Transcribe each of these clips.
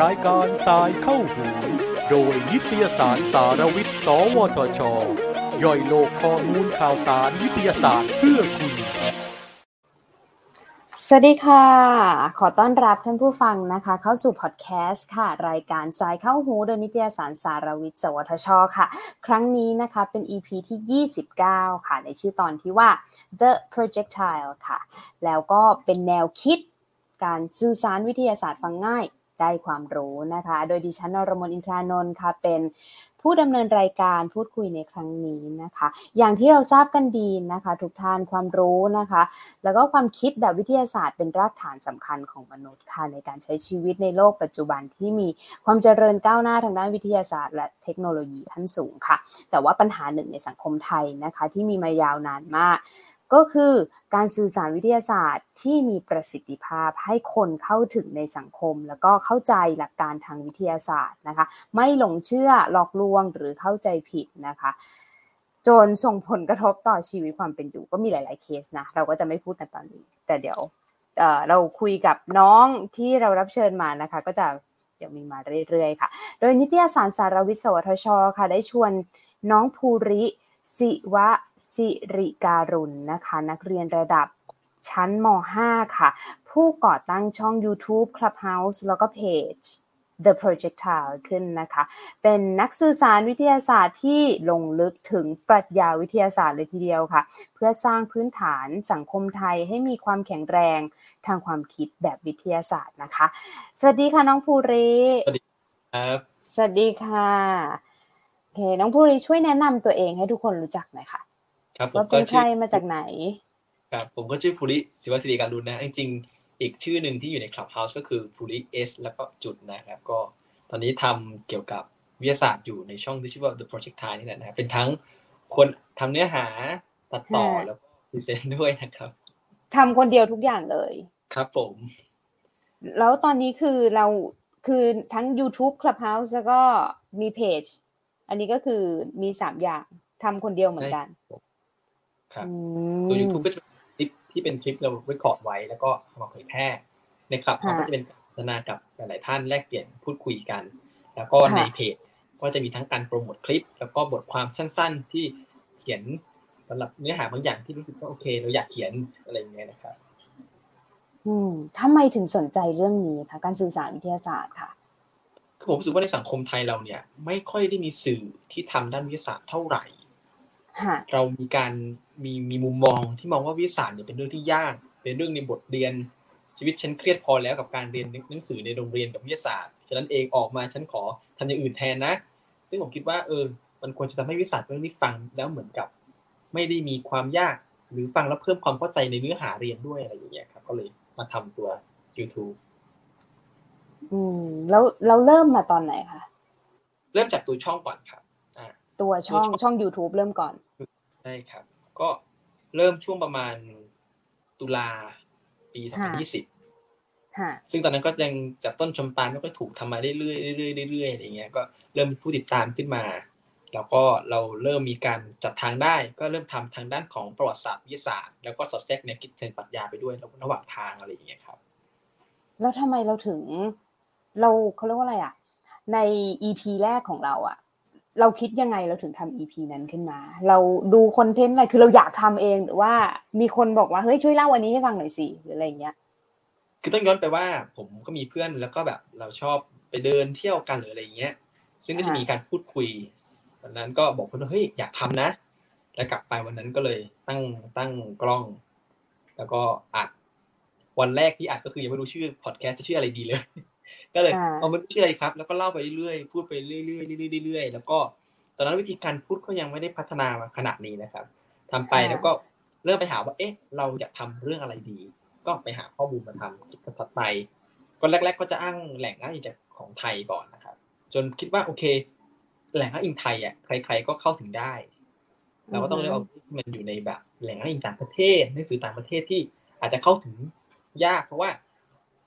รายการสายเข้าหูโดยนิตยสารสารวิทย์ สวทช ย่อยโลกข้อมูลข่าวสารวิทยาศาสตร์เพื่อคุณ สวัสดีค่ะ ขอต้อนรับท่านผู้ฟังนะคะ เข้าสู่พอดแคสต์ค่ะ รายการสายเข้าหูโดยนิตยสารสารวิทย์สวทช ค่ะ ครั้งนี้นะคะเป็น EP ที่ 29 ค่ะ ในชื่อตอนที่ว่า The Projectile ค่ะ แล้วก็เป็นแนวคิดการสื่อสารวิทยาศาสตร์ฟังง่ายได้ความรู้นะคะ โดยดิฉันนรมนอินทรานนท์ค่ะ เป็น ผู้ดำเนินรายการพูดคุยในครั้งนี้นะคะ อย่างที่เราทราบกันดีนะคะ ทุกท่านความรู้นะคะ แล้วก็ความคิดแบบวิทยาศาสตร์เป็นรากฐานสำคัญของมนุษย์ค่ะในการใช้ชีวิตในโลกปัจจุบันที่มีความเจริญก้าวหน้าทางด้านวิทยาศาสตร์ และเทคโนโลยีขั้นสูงค่ะ แต่ว่าปัญหาหนึ่งในสังคมไทยนะคะ ที่มีมายาวนานมาก ก็คือการสื่อสารวิทยาศาสตร์ที่มีประสิทธิภาพให้คนเข้าถึงในสังคม แล้วก็เข้าใจหลักการทางวิทยาศาสตร์นะคะ ไม่หลงเชื่อหลอกลวงหรือเข้าใจผิดนะคะจนส่งผลกระทบต่อชีวิตความเป็นอยู่ก็มีหลาย ๆเคสนะ เราก็จะไม่พูดในตอนนี้ แต่เดี๋ยวเเราคุยกับน้องที่เรารับเชิญมานะคะ ก็จะเดี๋ยวมีมาเรื่อย ๆ ค่ะ โดยนิตยสารสารวิทย์สวทชค่ะ ได้ชวนน้องภูริ สิวะสิริการุณนะคะ นักเรียนระดับชั้นม .5 ค่ะ ผู้ก่อตั้งช่อง YouTube Clubhouse แล้วก็เพจ The Projectile ขึ้นนะคะ เป็นนักสื่อสารวิทยาศาสตร์ที่ลงลึกถึงปรัชญาวิทยาศาสตร์เลยทีเดียวค่ะ เพื่อสร้างพื้นฐานสังคมไทยให้มีความแข็งแรงทางความคิดแบบวิทยาศาสตร์นะคะ สวัสดีค่ะน้องภูริสวัสดีครับ สวัสดีค่ะ โอเคน้องภูริช่วยแนะนำตัวเองให้ทุกคนรู้จักหน่อยค่ะครับผมว่าก็เป็นใครชื่อมาจากไหนครับผมก็ชื่อภูริศิวศิริการุณนะจริงๆอีกชื่อหนึ่งที่อยู่ใน Clubhouse ก็คือภูริเอสแล้วก็จุดนะครับก็ตอนนี้ทำเกี่ยวกับวิทยาศาสตร์อยู่ในช่องที่ชื่อว่า The Project Time นี่แหละนะครับเป็นทั้งคนทำเนื้อหาตัดต่อค่ะแล้วก็พรีเซนต์ด้วยนะครับทำคนเดียวทุกอย่างเลย ครับผม แล้วตอนนี้คือเราคือทั้ง YouTube Clubhouse แล้วก็มีเพจ อันนี้ก็คือมีสามอย่างทำคนเดียวเหมือนกัน ครับอืตัวม YouTube ก็จะเป็นคลิปที่เป็นคลิปเราเรคคอร์ดไว้ แล้วก็เอามาเผยแพร่ในคลับค่ะก็จะเป็นการสนทนากับหลาย ๆ ท่านแลกเปลี่ยนพูดคุยกัน แล้วก็ค่ะในเพจก็จะมีทั้งการโปรโมทคลิป แล้วก็บทความสั้น ๆ ที่เขียนสำหรับเนื้อหาบางอย่างที่รู้สึกว่าโอเค เราอยากเขียนอะไรอย่างเงี้ยนะครับ อืมทำไมถึงสนใจเรื่องนี้คะการสื่อสารวิทยาศาสตร์ค่ะ คือผมรู้สึกว่าในสังคมไทยเราเนี่ย ไม่ค่อยได้มีสื่อที่ทำด้านวิทยาศาสตร์เท่าไหร่ค่ะเรามีการมีมีมุมมองที่มองว่าวิทยาศาสตร์เนี่ยเป็นเรื่องที่ยาก เป็นเรื่องในบทเรียนชีวิตฉันเครียดพอแล้วกับการเรียนหนังสือในโรงเรียนกับวิทยาศาสตร์ฉะนั้นเองออกมาฉันขอทำอย่างอื่นแทนนะซึ่งผมคิดว่าเออมันควรจะทำให้วิทยาศาสตร์เป็นเรื่องที่ฟังแล้วเหมือนกับ ไม่ได้มีความยาก หรือฟังแล้วเพิ่มความเข้าใจในเนื้อหาเรียนด้วยอะไรอย่างเงี้ยครับ ก็เลยมาทำตัว YouTube อืมแล้วเราเริ่มมาตอนไหนคะเริ่มจากตัวช่องก่อนครับอ่าตัวช่องตัวช่องช่อง YouTube เริ่มก่อนใช่ครับ ก็เริ่มช่วงประมาณตุลาปีค่ะ2020ค่ะซึ่งตอนนั้นก็ยังจับต้นชมปลายไม่ค่อยถูกทำมาเรื่อยๆเรื่อยๆเรื่อยๆอะไรเงี้ยก็เริ่มมีผู้ติดตามขึ้นมา แล้วก็เราเริ่มมีการจัดทางได้ ก็เริ่มทำทางด้านของประวัติศาสตร์วิทยาศาสตร์แล้วก็สอดแทรกแนวคิดเชิงปรัชญาไปด้วยระหว่างทางอะไรอย่างเงี้ยครับ แล้วทำไมเราถึง เราเขาเรียกว่าอะไรอะ ใน EP แรกของเราอะ เราคิดยังไงเราถึงทำ EP นั้นขึ้นมา เราดูคอนเทนต์อะไรคือเราอยากทำเองหรือว่ามีคนบอกว่าเฮ้ยช่วยเล่าอันนี้ให้ฟังหน่อยสิหรืออะไรอย่างเงี้ย คือต้องย้อนไปว่าผมก็มีเพื่อนแล้วก็แบบเราชอบไปเดินเที่ยวกันหรืออะไรอย่างเงี้ย ซึ่งก็จะค่ะมีการพูดคุยวันนั้นก็บอกเพื่อนว่าเฮ้ยอยากทำนะ แล้วกลับไปวันนั้นก็เลยตั้งตั้งกล้อง แล้วก็อัดวันแรกที่อัดก็คือยังไม่รู้ชื่อพอดแคสต์จะชื่ออะไรดีเลย ก็เลยอ่าเอามันชื่ออะไรครับ แล้วก็เล่าไปเรื่อยๆพูดไปเรื่อยๆเรื่อยๆเรื่อยๆแล้วก็ตอนนั้นวิธีการพูดก็ยังไม่ได้พัฒนามาขนาดนี้นะครับทำไปแล้วก็เริ่มไปหาว่า เอ๊ะ เราอยากทำเรื่องอะไรดี ก็ไปหาข้อมูลมาทำคลิปถัดไปก็แรก ๆ ก็จะอ้างแหล่งอ้างอิงจากของไทยก่อนนะครับ จนคิดว่าโอเค แหล่งอ้างอิงไทยอะใคร ๆก็เข้าถึงได้เราก็ต้องเลือกเอาที่มันอยู่ในแบบแหล่งอ้างอิงต่างประเทศหนังสือต่างประเทศที่อาจจะเข้าถึงยากเพราะว่า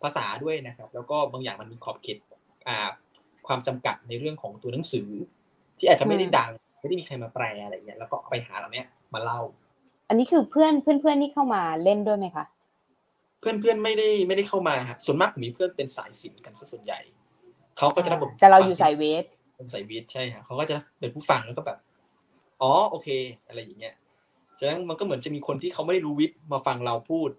ภาษาด้วยนะครับ แล้วก็บางอย่างมันมีขอบเขตอ่าความจำกัดในเรื่องของตัวหนังสือ ที่อาจจะไม่ได้ดัง ไม่ได้มีใครมาแปลอะไรเงี้ยแล้วก็เอาไปหาเหล่าเนี้ยมาเล่า อันนี้คือเพื่อนเพื่อนเพื่อนที่เข้ามาเล่นด้วยไหมคะเพื่อนๆไม่ได้ไม่ได้เข้ามาฮะส่วนมากผมมีเพื่อนเป็นสายศิลป์กันซะส่วนใหญ่เขาก็จะรับบทแต่เราอยู่สายเวทเป็นสายวิทย์ใช่ฮะเขาก็จะเป็นผู้ฟังแล้วก็แบบอ๋อโอเค อะไรอย่างเงี้ยฉะนั้นมันก็เหมือนจะมีคนที่เขาไม่ได้รู้วิทย์มาฟังเราพูด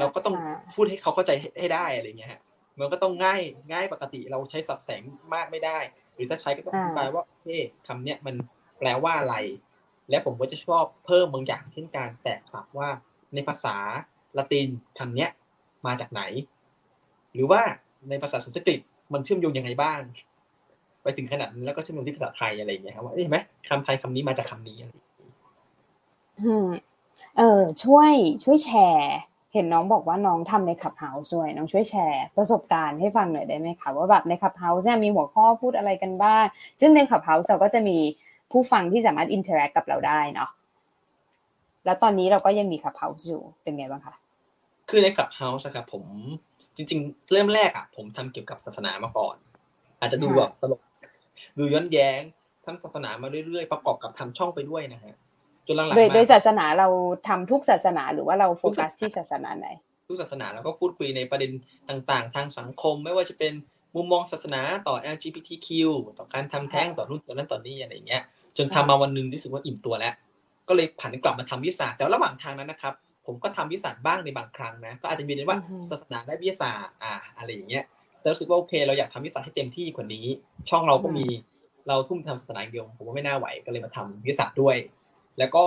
เราก็ต้องฮะพูดให้เขาเข้าใจให้ให้ได้อะไรเงี้ยฮะมันก็ต้องง่ายง่ายปกติเราใช้สับแสงมากไม่ได้ หรือถ้าใช้ก็ต้องอธิบายว่าเฮ้คำเนี้ยมันแปลว่าอะไร และผมก็จะชอบเพิ่มบางอย่างเช่นการแตกศัพท์ว่าในภาษาละตินคำเนี้ยมาจากไหน หรือว่าในภาษาสันสกฤตมันเชื่อมโยงยังไงบ้าง ไปถึงขนาดนั้นแล้วก็เชื่อมโยงที่ภาษาไทยอะไรอย่างเงี้ยครับว่าเอ้ยเห็นไหมคำไทยคำนี้มาจากคำนี้อะไรอย่างเงี้ยอืมเออช่วยช่วยแชร์ เห็นน้องบอกว่าน้องทำใน Clubhouse ด้วยน้องช่วยแชร์ประสบการณ์ให้ฟังหน่อยได้ไหมคะว่าแบบใน Clubhouse เนี่ยมีหัวข้อพูดอะไรกันบ้าง ซึ่งใน Clubhouse เราก็จะมีผู้ฟังที่สามารถ interact กับเราได้เนาะแล้วตอนนี้เราก็ยังมี Clubhouse อยู่เป็นไงบ้างคะคือใน Clubhouse ครับผมจริง ๆ เริ่มแรกอะ ผมทำเกี่ยวกับศาสนามาก่อน อาจจะดูแบบตลกดูย้อนแย้งทั้งศาสนามาเรื่อยๆประกอบกับทำช่องไปด้วยนะฮะ จนหลังๆโดยมาโดยศาสนาเราทำทุกศาสนาหรือว่าเราโฟกัสที่ศาสนาไหน ทุกศาสนาแล้วก็พูดคุยในประเด็นต่างๆ ทางสังคม ไม่ว่าจะเป็นมุมมองศาสนาต่อ LGBTQ ต่อการทำแท้งต่อนู่นต่อนั้นต่อนี่อะไรอย่างเงี้ย จนทำมาวันหนึ่งรู้สึกว่าอิ่มตัวแล้ว ก็เลยผันกลับมาทำวิทยาศาสตร์แต่ระหว่างทางนั้นนะครับ ผมก็ทำวิทยาศาสตร์บ้างในบางครั้งนะก็อาจจะมีเรียนว่าอือฮึศาสนาและวิทยาศาสตร์อ่าอะไรอย่างเงี้ยแต่รู้สึกว่าโอเค เราอยากทำวิทยาศาสตร์ให้เต็มที่กว่านี้ ช่องเราก็มีเราทุ่มทำศาสนาอย่างเดียวผมว่าไม่น่าไหวก็เลยมาทำวิทยาศาสตร์ด้วย แล้วก็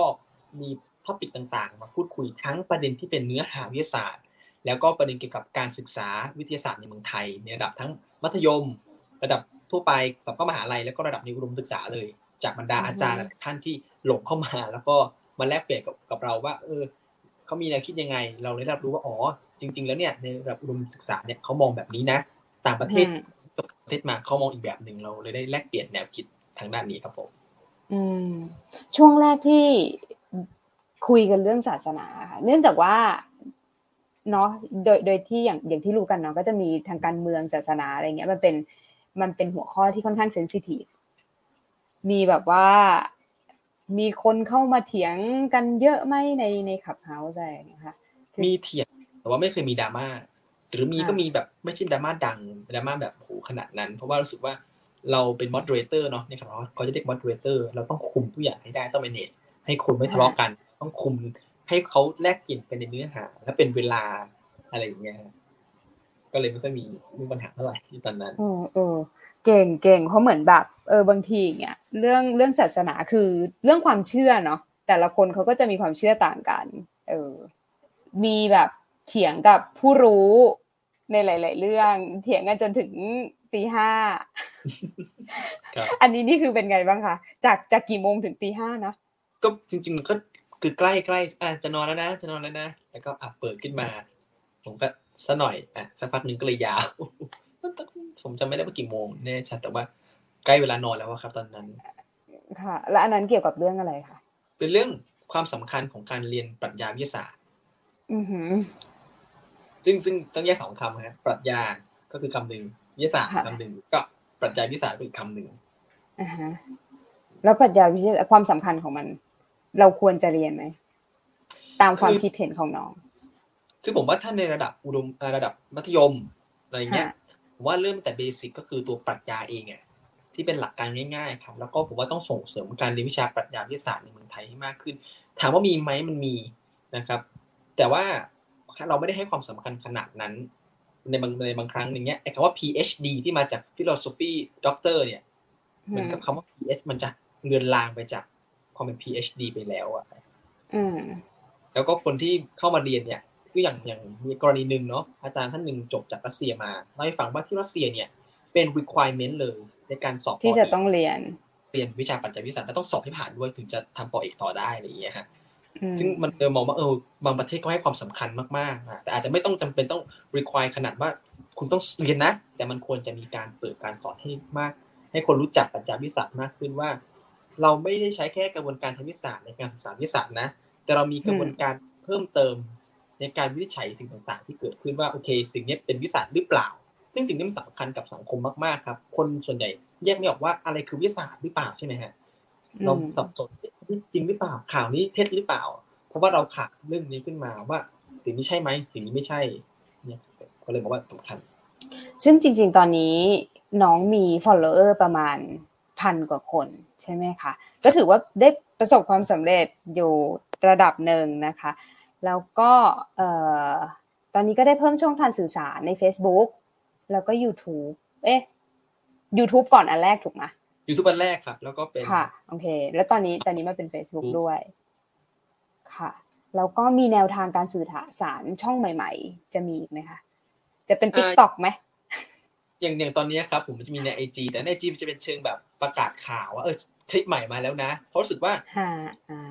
มี topic ต่างๆ มาพูดคุยทั้งประเด็นที่เป็นเนื้อหาวิทยาศาสตร์ แล้วก็ประเด็นเกี่ยวกับการศึกษาวิทยาศาสตร์ในเมืองไทย ในระดับทั้งมัธยม ระดับทั่วไปสอบเข้ามหาลัยแล้วก็ระดับในอุดมศึกษาเลย จากบรรดาอาจารย์ท่านที่หลงเข้ามา แล้วก็มาแลกเปลี่ยนกับกับเราว่า เออเขามีแนวคิดยังไง เราเลยได้รับรู้ว่าอ๋อจริง ๆ แล้วเนี่ยในระดับอุดมศึกษาเนี่ยเขามองแบบนี้นะ ต่างประเทศประเทศมาเขามองอีกแบบหนึ่งเราเลยได้แลกเปลี่ยนแนวคิดทางด้านนี้ครับผม อืมช่วงแรกที่คุยกันเรื่องศาสนาค่ะเนื่องจากว่าเนาะโดยโดยที่อย่างอย่างที่รู้กันเนาะก็จะมีทางการเมืองศาสนาอะไรเงี้ยมันเป็นมันเป็นหัวข้อที่ค่อนข้างเซนซิทีฟมีแบบว่ามีคนเข้ามาเถียงกันเยอะไหมในใน Clubhouse อะไรอย่างเงี้ยค่ะมีเถียงแต่ว่าไม่เคยมีดราม่าหรือมีก็มีแบบไม่ใช่ดราม่าดังดราม่าแบบโหขนาดนั้น เพราะว่ารู้สึกว่า เราเป็น moderator เนาะในคำว่าเขาจะเรียก moderator เราต้องคุมทุกอย่างให้ได้ต้อง manage ให้คนไม่ทะเลาะกัน ต้องคุมให้เขาแลกเปลี่ยนกันในเนื้อหา และเป็นเวลาอะไรอย่างเงี้ยก็เลยไม่ค่อยมีมีปัญหาเท่าไหร่ที่ตอนนั้นเออเออเก่งเก่งเพราะเหมือนแบบเออบางทีเนี่ยเรื่องเรื่องศาสนาคือเรื่องความเชื่อเนาะแต่ละคนเขาก็จะมีความเชื่อต่างกัน เออ มีแบบเถียงกับผู้รู้ในหลาย ๆ เรื่อง เถียงกันจนถึง ตีห้าครับอันนี้นี่คือเป็นไงบ้างคะจากจากกี่โมงถึงตีห้านะก็จริงๆมันก็คือใกล้ใกล้อะจะนอนแล้วนะ จะนอนแล้วนะ แล้วก็อะเปิดขึ้นมา ผมก็ซะหน่อยอะสักพักหนึ่งก็เลยยาวผมจำไม่ได้ว่ากี่โมงแน่ชัดแต่ว่าใกล้เวลานอนแล้วอะครับตอนนั้น ค่ะ และอันนั้นเกี่ยวกับเรื่องอะไรคะเป็นเรื่องความสำคัญของการเรียนปรัชญาวิทยาศาสตร์อือหือซึ่งซึ่งต้องแยกสองคำนะปรัชญาก็คือคำหนึ่ง วิทยาศาสตร์ค่ะคำหนึ่งก็ปรัชญาวิทยาศาสตร์ก็อีกคำหนึ่งอ่าฮะแล้วปรัชญาวิทยาความสำคัญของมัน เราควรจะเรียนไหมตามความคิดเห็นของน้อง คือผมว่าถ้าในระดับอุดมเอ่อระดับมัธยมอะไรเงี้ยค่ะผมว่าเริ่มตั้งแต่เบสิกก็คือตัวปรัชญาเองอะที่เป็นหลักการง่ายๆครับ แล้วก็ผมว่าต้องส่งเสริมการเรียนวิชาปรัชญาวิทยาศาสตร์ในเมืองไทยให้มากขึ้น ถามว่ามีไหมมันมีนะครับ แต่ว่าเราไม่ได้ให้ความสำคัญขนาดนั้น ในบางในบางครั้งอย่างเงี้ยไอ้คำว่า PhD ที่มาจาก philosophy doctor เนี่ยเหมือนกับคำว่า PhD มันจะเลือนลางไปจากความเป็น PhD ไปแล้วอะอืมแล้วก็คนที่เข้ามาเรียนเนี่ยคืออย่างอย่างมีกรณีหนึ่งเนาะอาจารย์ท่านหนึ่งจบจากรัสเซียมาเล่าให้ฟังว่าที่รัสเซียเนี่ยเป็น requirement เลยในการสอบที่ปจะเกต้องเรียนเรียนวิชาปัจจัยวิทยาศาสตร์และต้องสอบให้ผ่านด้วยถึงจะทำปอเอกต่อได้อะไรอย่างเงี้ยฮะอืม ซึ่งมันเออมองว่าเออบางประเทศก็ให้ความสำคัญมากๆอะแต่อาจจะไม่ต้องจำเป็นต้อง require ขนาดว่าคุณต้องเรียนนะ แต่มันควรจะมีการเปิดการสอนให้มาก ให้คนรู้จักปรัชญาวิทยาศาสตร์มากขึ้นว่า เราไม่ได้ใช้แค่กระบวนการทางวิทยาศาสตร์ในการศึกษาวิทยาศาสตร์นะ แต่เรามีกระบวนการเพิ่มเติมในการวิจัยสิ่งต่างๆ ที่เกิดขึ้นว่าโอเค สิ่งนี้เป็นวิทยาศาสตร์หรือเปล่า ซึ่งสิ่งนี้มันสำคัญกับสังคมมากๆครับ คนส่วนใหญ่แยกไม่ออกว่าอะไรคือวิทยาศาสตร์หรือเปล่าใช่ไหมฮะ เราอืมสับสนเอ๊ะนี่จริงหรือเปล่าข่าวนี้เท็จหรือเปล่า เพราะว่าเราขาดเรื่องนี้ขึ้นมาว่า สิ่งนี้ใช่ไหมสิ่งนี้ไม่ใช่ เนี่ยก็เลยบอกว่าสำคัญซึ่งจริง ๆ ตอนนี้น้องมี follower ประมาณพันกว่าคนใช่ไหมคะก็ถือว่าได้ประสบความสำเร็จอยู่ระดับหนึ่งนะคะ แล้วก็ตอนนี้ก็ได้เพิ่มช่องทางสื่อสารใน Facebook แล้วก็ YouTube เอ๊ะ YouTube ก่อนอันแรกถูกไหม YouTube อันแรกครับ แล้วก็เป็นค่ะโอเค แล้วตอนนี้ตอนนี้มาเป็น Facebook ด้วย ค่ะแล้วก็มีแนวทางการสื่อสารช่องใหม่ ๆ จะมีอีกไหมคะจะเป็น TikTok ไหมอย่างอย่างตอนนี้ครับ ผมมันจะมีในไอจีแต่ในไอจีมันจะเป็นเชิงแบบประกาศข่าวว่าเออคลิปใหม่มาแล้วนะ เพราะรู้สึกว่า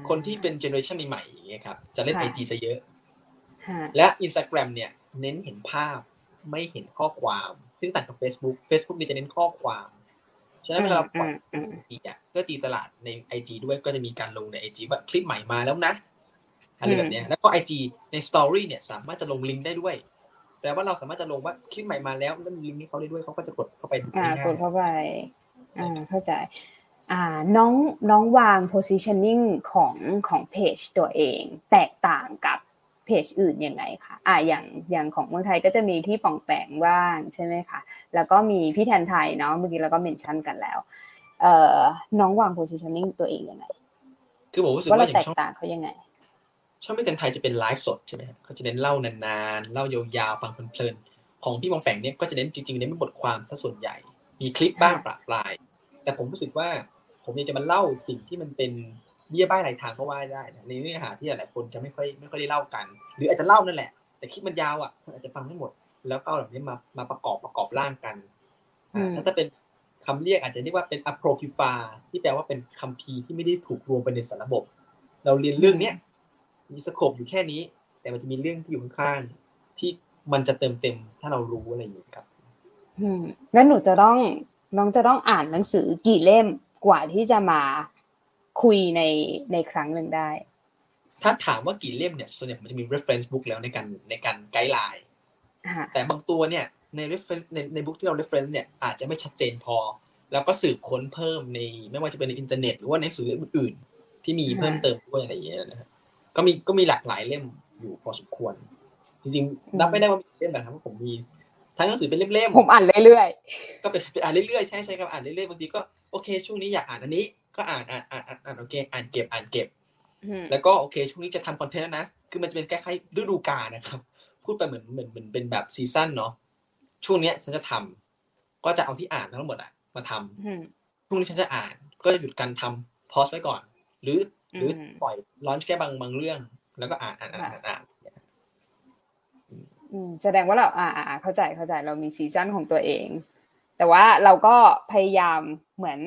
คนที่เป็นเจเนอเรชันใหม่ๆอย่างเงี้ยครับ จะเล่นไอจีซะเยอะ และ Instagram เนี่ย เน้นเห็นภาพไม่เห็นข้อความ ซึ่งต่างกับ Facebook Facebook นี่จะเน้นข้อความ ฉะนั้นเวลาเราปล่อยอีกอะก็ตีตลาดในไอจด้วยก็จะมีการลงในไอจีว่าคลิปใหม่มาแล้วนะอะไรแบบนี้แล้วก็ไอจีในสตอรี่เนี่ยสามารถจะลงลิงก์ได้ด้วยแปลว่าเราสามารถจะลงว่าคลิปใหม่มาแล้วแล้วมีลิงก์นี้เขาได้ด้วยเขาก็จะกดเข้าไปดูง่ายกดเข้าไป อ่าเข้าใจ อ่าน้องน้องวาง positioning ของของเพจตัวเอง แตกต่างกับ เพจอื่นยังไงคะอ่าอย่างอย่างของเมืองไทยก็จะมีพี่ป่องแปงว่างใช่ไหมคะ แล้วก็มีพี่แทนไทยเนาะเมื่อกี้เราก็เมนชั่นกันแล้ว เอ่อน้องวาง positioning ตัวเองยังไง คือผมรู้สึกว่าอย่างช่องแตกต่างเขายังไง ช่องพี่แทนไทยจะเป็นไลฟ์สดใช่ไหมเขาจะเน้นเล่านานๆ เล่ายาวๆ ฟังเพลินๆ ของพี่มองแปงเนี่ยก็จะเน้นจริงๆ เน้นเป็นบทความซะส่วนใหญ่ มีคลิปบ้างปรับปลาย แต่ผมรู้สึกว่าผมอยากจะมาเล่าสิ่งที่มันเป็น เบี้ยบ้ายรายทางก็ว่าได้ในเนื้อหาที่หลายคนจะไม่ค่อยไม่ค่อยได้เล่ากัน หรืออาจจะเล่านั่นแหละ แต่คลิปมันยาวอะอาจจะฟังไม่หมด แล้วก็แบบนี้มามาประกอบประกอบร่างกันถ้าจะเป็นคำเรียกอาจจะเรียกว่าเป็นอโปรคิฟาที่แปลว่าเป็นคัมภีร์ที่ไม่ได้ถูกรวมไปในสารระบบ เราเรียนเรื่องเนี้ยมีสโคปอยู่แค่นี้ แต่มันจะมีเรื่องที่อยู่ข้างๆที่มันจะเติมเต็มถ้าเรารู้อะไรอย่างนี้ครับอืมแล้วหนูจะต้องน้องจะต้องอ่านหนังสือกี่เล่มกว่าที่จะมา คุยในในครั้งหนึ่งได้ ถ้าถามว่ากี่เล่มเนี่ยส่วนใหญ่มันจะมี reference book แล้วในการในการ guideline แต่บางตัวเนี่ยใน reference ในใน book ที่เรา reference เนี่ยอาจจะไม่ชัดเจนพอ แล้วก็สืบค้นเพิ่มในไม่ว่าจะเป็นในอินเทอร์เน็ตหรือว่าในหนังสืออื่นๆที่มีเพิ่มเติมด้วยอะไรอย่างเงี้ยนะครับก็มีก็มีหลากหลายเล่มอยู่พอสมควร จริงๆนับไม่ได้ว่ามีเล่มแบบนั้นผมมีทั้งหนังสือเป็นเล่มๆผมอ่านเรื่อยๆก็เป็นอ่านเรื่อยๆใช่ใช่ครับอ่านเรื่อยๆบางทีก็โอเค ช่วงนี้อยากอ่านอันนี้ ก็อ่านอ่านอ่านอ่านอ่านโอเค อ่านเก็บอ่านเก็บ แล้วก็โอเค ช่วงนี้จะทำ content แล้วนะ คือมันจะเป็นคล้ายๆฤดูกาลนะครับ พูดไปเหมือนเหมือนเหมือนเป็นแบบ season เนาะ ช่วงเนี้ยฉันจะทำก็จะเอาที่อ่านทั้งหมดอะมาทำช่วงนี้ฉันจะอ่าน ก็จะหยุดการทำ pause ไว้ก่อน หรือ หรือปล่อย launch แค่บางบางเรื่อง แล้วก็อ่านอ่านอ่านอ่านแสดงว่าเราอ่าอ่าเข้าใจเข้าใจเรามี season ของตัวเอง แต่ว่าเราก็พยายามเหมือน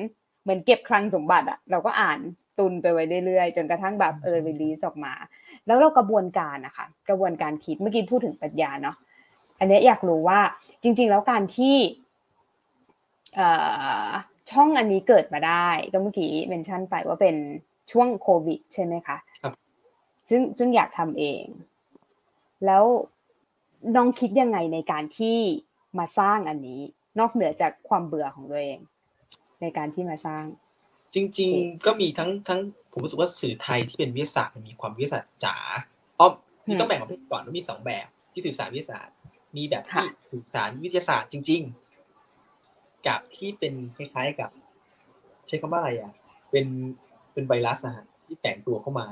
เหมือนเก็บคลังสมบัติอะเราก็อ่านตุนไปไว้เรื่อยๆ จนกระทั่งแบบเออรีลีสออกมา แล้วเรากระบวนการนะคะกระบวนการคิดเมื่อกี้พูดถึงปรัชญาเนาะอันนี้อยากรู้ว่าจริง ๆ แล้วการที่ช่องอันนี้เกิดมาได้ ก็เมื่อกี้เมนชั่นไปว่าเป็นช่วงโควิด ใช่ไหมคะครับซึ่งซึ่งอยากทำเอง แล้วน้องคิดยังไงในการที่มาสร้างอันนี้ นอกเหนือจากความเบื่อของตัวเอง ในการที่มาสร้าง จริง ๆ ก็มีทั้งทั้งผมรู้สึกว่าสื่อไทยที่เป็นวิทยาศาสตร์มันมีความวิทยาศาสตร์จ๋าอ๋อมีต้องแบ่งประเภทก่อนว่ามีสองแบบที่สื่อสารวิทยาศาสตร์ มีแบบที่สื่อสารวิทยาศาสตร์จริง ๆ กับที่เป็นคล้ายๆกับ ใช้คำว่าอะไรอะ เป็นเป็นไวรัสนะฮะที่แต่งตัวเข้ามา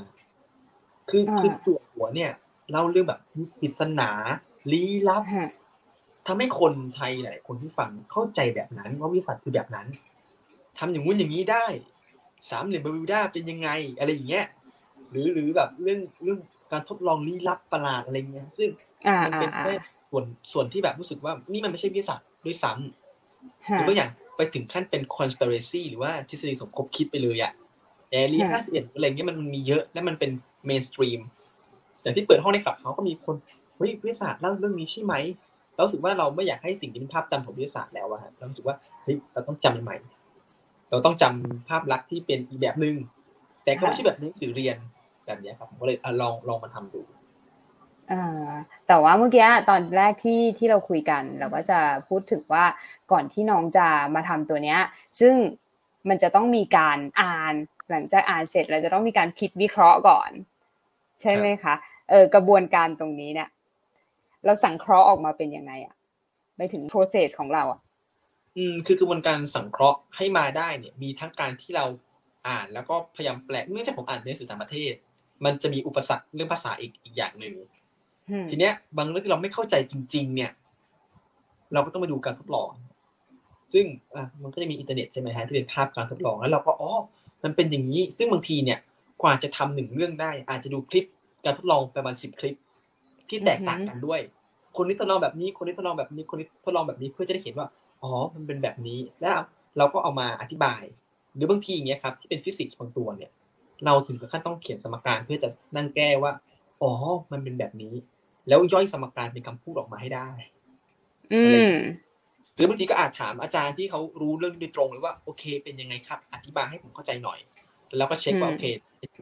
คือคือตัวหัวเนี่ยเล่าเรื่องแบบปริศนาลี้ลับทำให้คนไทยหลายคนที่ฟังเข้าใจแบบนั้นว่าวิสัทคือแบบนั้น ทำอย่างงู้นอย่างนี้ได้ สามเหลี่ยมบาริวดาเป็นยังไง อะไรอย่างเงี้ย หรือหรือแบบเรื่องเรื่องการทดลองลี้ลับประหลาดอะไรเงี้ย ซึ่งมันเป็นแค่ส่วนส่วนที่แบบรู้สึกว่านี่มันไม่ใช่วิสัทด้วยซ้ำหรือบางอย่างไปถึงขั้นเป็น conspiracy หรือว่าทฤษฎีสมคบคิดไปเลยอะArea ห้าสิบเอ็ดอะไรเงี้ยมันมีเยอะและมันเป็น mainstream อย่างที่เปิดห้องใน Clubhouse ก็มีคนเฮ้ยวิทยาศาสตร์เล่าเรื่องนี้ใช่ไหมเรารู้สึกว่าเราไม่อยากให้สิ่งที่เป็นภาพจำของวิทยาศาสตร์แล้วอะเรารู้สึกว่าเฮ้ยเราต้องจำใหม่ เราต้องจำภาพลักษณ์ที่เป็นอีกแบบหนึ่งแต่ก็ไม่ใช่แบบหนังสือเรียนแบบนี้ครับก็เลยลองลองมาทำดูแต่ว่าเมื่อกี้ตอนแรกที่ที่เราคุยกัน เราก็จะพูดถึงว่าก่อนที่น้องจะมาทำตัวเนี้ย ซึ่งมันจะต้องมีการอ่าน หลังจากอ่านเสร็จเราจะต้องมีการคิดวิเคราะห์ก่อน ใช่ไหมคะเออกระบวนการตรงนี้เนี่ยเราสังเคราะห์ออกมาเป็นยังไงอะไปถึง process ของเราอะ อืมคือกระบวนการสังเคราะห์ให้มาได้เนี่ยมีทั้งการที่เราอ่านแล้วก็พยายามแปลเนื่องจากผมอ่านเป็นหนังสือต่างประเทศ มันจะมีอุปสรรคเรื่องภาษาอีกอีกอย่างหนึ่งอืมทีเนี้ย บางเรื่องที่เราไม่เข้าใจจริง ๆ เนี่ย เราก็ต้องมาดูการทดลอง ซึ่งอะมันก็จะมีอินเทอร์เน็ตใช่ไหมฮะที่เป็นภาพการทดลองแล้วเราก็อ๋อมันเป็นอย่างนี้ ซึ่งบางทีเนี่ยกว่าจะทำหนึ่งเรื่องได้ อาจจะดูคลิปการทดลองประมาณสิบคลิป ที่แตกต่างกันด้วย คนนี้ทดลองแบบนี้ คนนี้ทดลองแบบนี้คนนี้ทดลองแบบนี้เพื่อจะได้เห็นว่า อ๋อ มันเป็นแบบนี้ แล้วเราก็เอามาอธิบาย หรือบางทีอย่างเงี้ยครับที่เป็นฟิสิกส์บางตัวเนี่ย เราถึงกับขั้นต้องเขียนสมการเพื่อจะนั่งแก้ว่า อ๋อ มันเป็นแบบนี้ แล้วย่อยสมการเป็นคำพูดออกมาให้ได้ อืมหรือบางทีก็อาจถามอาจารย์ที่เขารู้เรื่องโดยตรงเลยว่าโอเค เป็นยังไงครับ อธิบายให้ผมเข้าใจหน่อย แล้วก็เช็คว่าอืมโอเค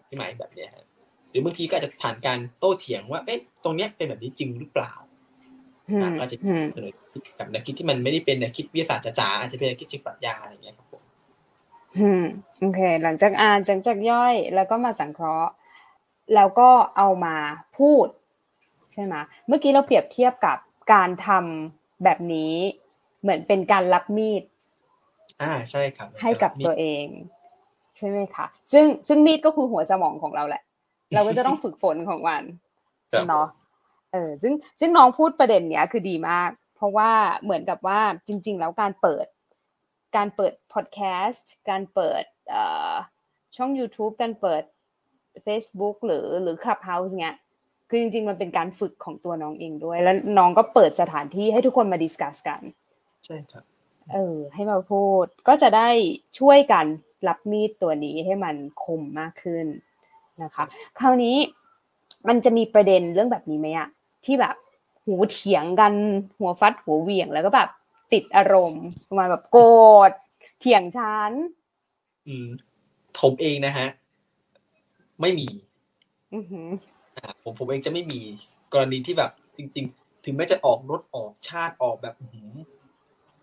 ใช่ไหมแบบเนี้ยฮะหรือบางทีก็อาจจะผ่านการโต้เถียงว่า เอ๊ะ ตรงเนี้ยเป็นแบบนี้จริงหรือเปล่า อืมอาจจะอืมเสนอกับนักคิดที่มันไม่ได้เป็นนักคิดวิทยาศาสตร์จ๋าๆอาจจะเป็นนักคิดเชิงปรัชญาอะไรอย่างเงี้ยครับผมอืมโอเค หลังจากอ่านจากจากย่อยแล้วก็มาสังเคราะห์ แล้วก็เอามาพูด ใช่ไหมเมื่อกี้เราเปรียบเทียบกับการทำแบบนี้เหมือนเป็นการรับมีดอ่าใช่ครับ ให้กับตัวเอง ใช่ไหมคะซึ่งซึ่งมีดก็คือหัวสมองของเราแหละ เราก็จะต้องฝึกฝนของมันครับเนาะ เออซึ่งซึ่งน้องพูดประเด็นเนี้ยคือดีมาก เพราะว่าเหมือนกับว่าจริง ๆ แล้วการเปิด การเปิดพอดแคสต์การเปิดเอ่อช่อง YouTube การเปิด Facebook หรือหรือ Clubhouse เงี้ยคือจริง ๆ มันเป็นการฝึกของตัวน้องเองด้วย แล้วน้องก็เปิดสถานที่ให้ทุกคนมาดิสคัสกัน ใช่ครับ เออ ให้มาพูดก็จะได้ช่วยกันรับมีดตัวนี้ให้มันคมมากขึ้นนะคะ คราวนี้มันจะมีประเด็นเรื่องแบบนี้ไหมอะ ที่แบบหูเถียงกันหัวฟัดหัวเหวี่ยงแล้วก็แบบติดอารมณ์ประมาณแบบโกรธเถียงฉันอืมผมเองนะฮะ ไม่มีอือหืออ่าผมผมเองจะไม่มีกรณีที่แบบ จริง ๆ ถึงแม้จะออกรถออกชาติออกแบบอื้อหือ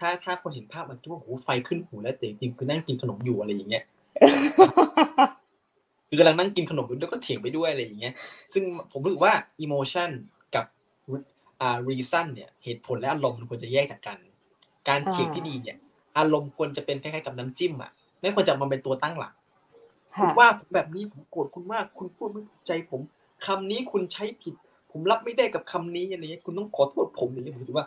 ถ้าถ้าคนเห็นภาพมันคิดว่าโอ้โหไฟขึ้นหูแล้วแต่จริงๆคือนั่งกินขนมอยู่อะไรอย่างเงี้ยคือกำลังนั่งกินขนมอยู่แล้วก็เถียงไปด้วยอะไรอย่างเงี้ย ซึ่งผมรู้สึกว่า emotion กับ อ่า reason เนี่ยเหตุผลและอารมณ์มันควรจะแยกจากกัน การเถียงที่ดีเนี่ย อารมณ์ควรจะเป็นคล้ายๆกับน้ำจิ้มอะไม่ควรจะมาเป็นตัวตั้งหลักคุค่ะณว่าผมแบบนี้ผมโกรธคุณมาก คุณพูดไม่ถูกใจผมคำนี้คุณใช้ผิด ผมรับไม่ได้กับคำนี้อะไรเงี้ยคุณต้องขอโทษผมอย่างเงี้ยผมคิดว่า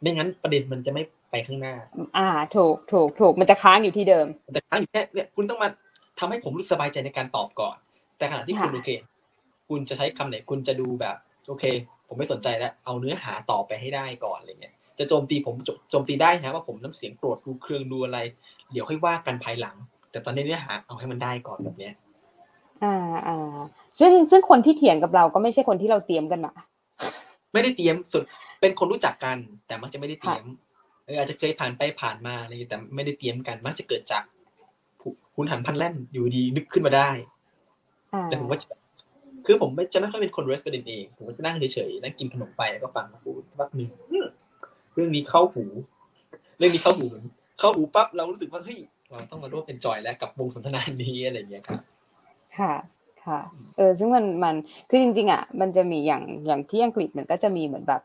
ไม่งั้นประเด็นมันจะไม่ไปข้างหน้า อ่า ถูกถูกถูกมันจะค้างอยู่ที่เดิมมันจะค้างอยู่แค่เนี่ยคุณต้องมาทำให้ผมรู้สึกสบายใจในการตอบก่อน แต่ขณะที่คุณค่ะโอเค คุณจะใช้คำไหน คุณจะดูแบบ โอเค ผมไม่สนใจแล้ว เอาเนื้อหาต่อไปให้ได้ก่อนอะไรเงี้ย จะโจมตีผมโจโจมตีได้นะว่าผมน้ำเสียงโกรธดูเครื่องดูอะไร เดี๋ยวค่อยว่ากันภายหลัง แต่ตอนนี้เนื้อหาเอาให้มันได้ก่อนแบบเนี้ย อ่าอ่าซึ่งซึ่งคนที่เถียงกับเราก็ไม่ใช่คนที่เราเตรียมกันมา ไม่ได้เตรียมสุดเป็นคนรู้จักกัน แต่มักจะไม่ได้เตรีค่ะยมเอออาจจะเคยผ่านไปผ่านมาอะไรอย่างเงี้ยแต่ไม่ได้เตรียมกัน มักจะเกิดจากหุนหันพลันแล่นอยู่ดีนึกขึ้นมาได้อ่าแล้วผมก็จะ คือผมไม่จะไม่ค่อยเป็นคนเรสประเด็นเองผมก็จะนั่งเฉยๆนั่งกินขนมไปแล้วก็ฟังเขาพูดแป๊บหนึ่งอืมเรื่องนี้เข้าหู เรื่องนี้เข้าหูเข้าหูปั๊บเรารู้สึกว่าเฮ้ยเราต้องมาร่วมเป็นจอยแล้วกับวงสนทนานี้อะไรอย่างเงี้ยครับค่ะค่ะ เออ ซึ่งมันมันคือจริง ๆ อะ มันจะมีอย่างอย่างที่อังกฤษมันก็จะมีเหมือนแบบ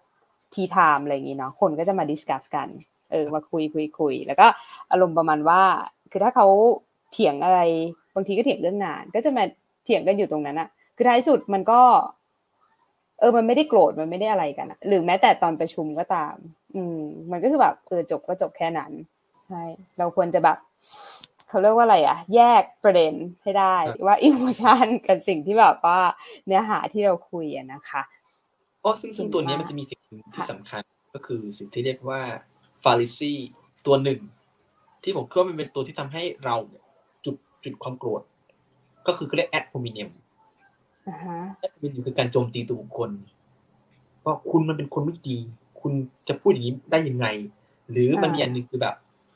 tea time อะไรอย่างงี้เนาะคนก็จะมา discuss กัน เออ มาคุยคุยคุยแล้วก็อารมณ์ประมาณว่า คือถ้าเขาเถียงอะไรบางทีก็เถียงเรื่องงาน ก็จะมาเถียงกันอยู่ตรงนั้นอะ คือท้ายสุดมันก็ เออ มันไม่ได้โกรธมันไม่ได้อะไรกันอะหรือแม้แต่ตอนประชุมก็ตาม อืม มันก็คือแบบเออจบก็จบแค่นั้นใช่เราควรจะแบบเขาเรียกว่าอะไรอะแยกประเด็นให้ได้ว่า emotion กับสิ่งที่แบบว่าเนื้อหาที่เราคุยอะนะคะอ๋อซึ่งซึ่งตัวเนี้ยมันจะมีสิ่งหนึ่งที่สำคัญก็คือสิ่งที่เรียกว่า fallacy ตัวหนึ่ง ที่ผมคิดว่ามันเป็นตัวที่ทำให้เราเนี่ยจุดจุดความโกรธ ก็คือเขาเรียก ad hominem อ่าฮะ ad hominem คือการโจมตีตัวบุคคลว่าคุณมันเป็นคนไม่ดี คุณจะพูดอย่างนี้ได้ยังไง หรือมันมีอันหนึ่งคือแบบ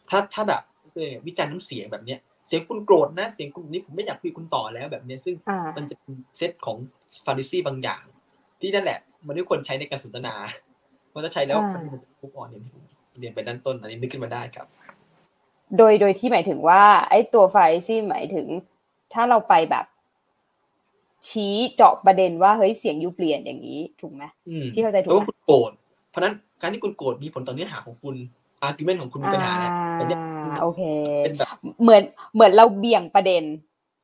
ถ้าถ้าแบบเอ่อวิจารณ์น้ำเสียงแบบเนี้ย เสียงคุณโกรธนะ เสียงคุณนี้ผมไม่อยากคุยกับคุณต่อแล้วแบบเนี้ย ซึ่งอ่ามันจะเป็นเซตของฟาริซีบางอย่าง ที่นั่นแหละ มันที่คนใช้ในการสนทนาเพราะถ้าใช้แล้วอ่ามันจะทุกอ่อนเนี่ยที่ผมเรียนไปด้านต้นอันนี้นึกขึ้นมาได้ครับ โดยโดยที่หมายถึงว่า ไอ้ตัวไฟซี่หมายถึง ถ้าเราไปแบบ ชี้เจาะประเด็นว่าเฮ้ยเสียงยูเปลี่ยนอย่างนี้ถูกไหมอืมที่เข้าใจถูกเพราะไหมว่าคุณโกรธเพราะฉะนั้นการที่คุณโกรธมีผลต่อเนื้อหาของคุณ argument ของคุณมีปัญหาแล้วแต่เนี่ยอ่าโอเคเป็นแบบเหมือนเหมือนเราเบี่ยงประเด็น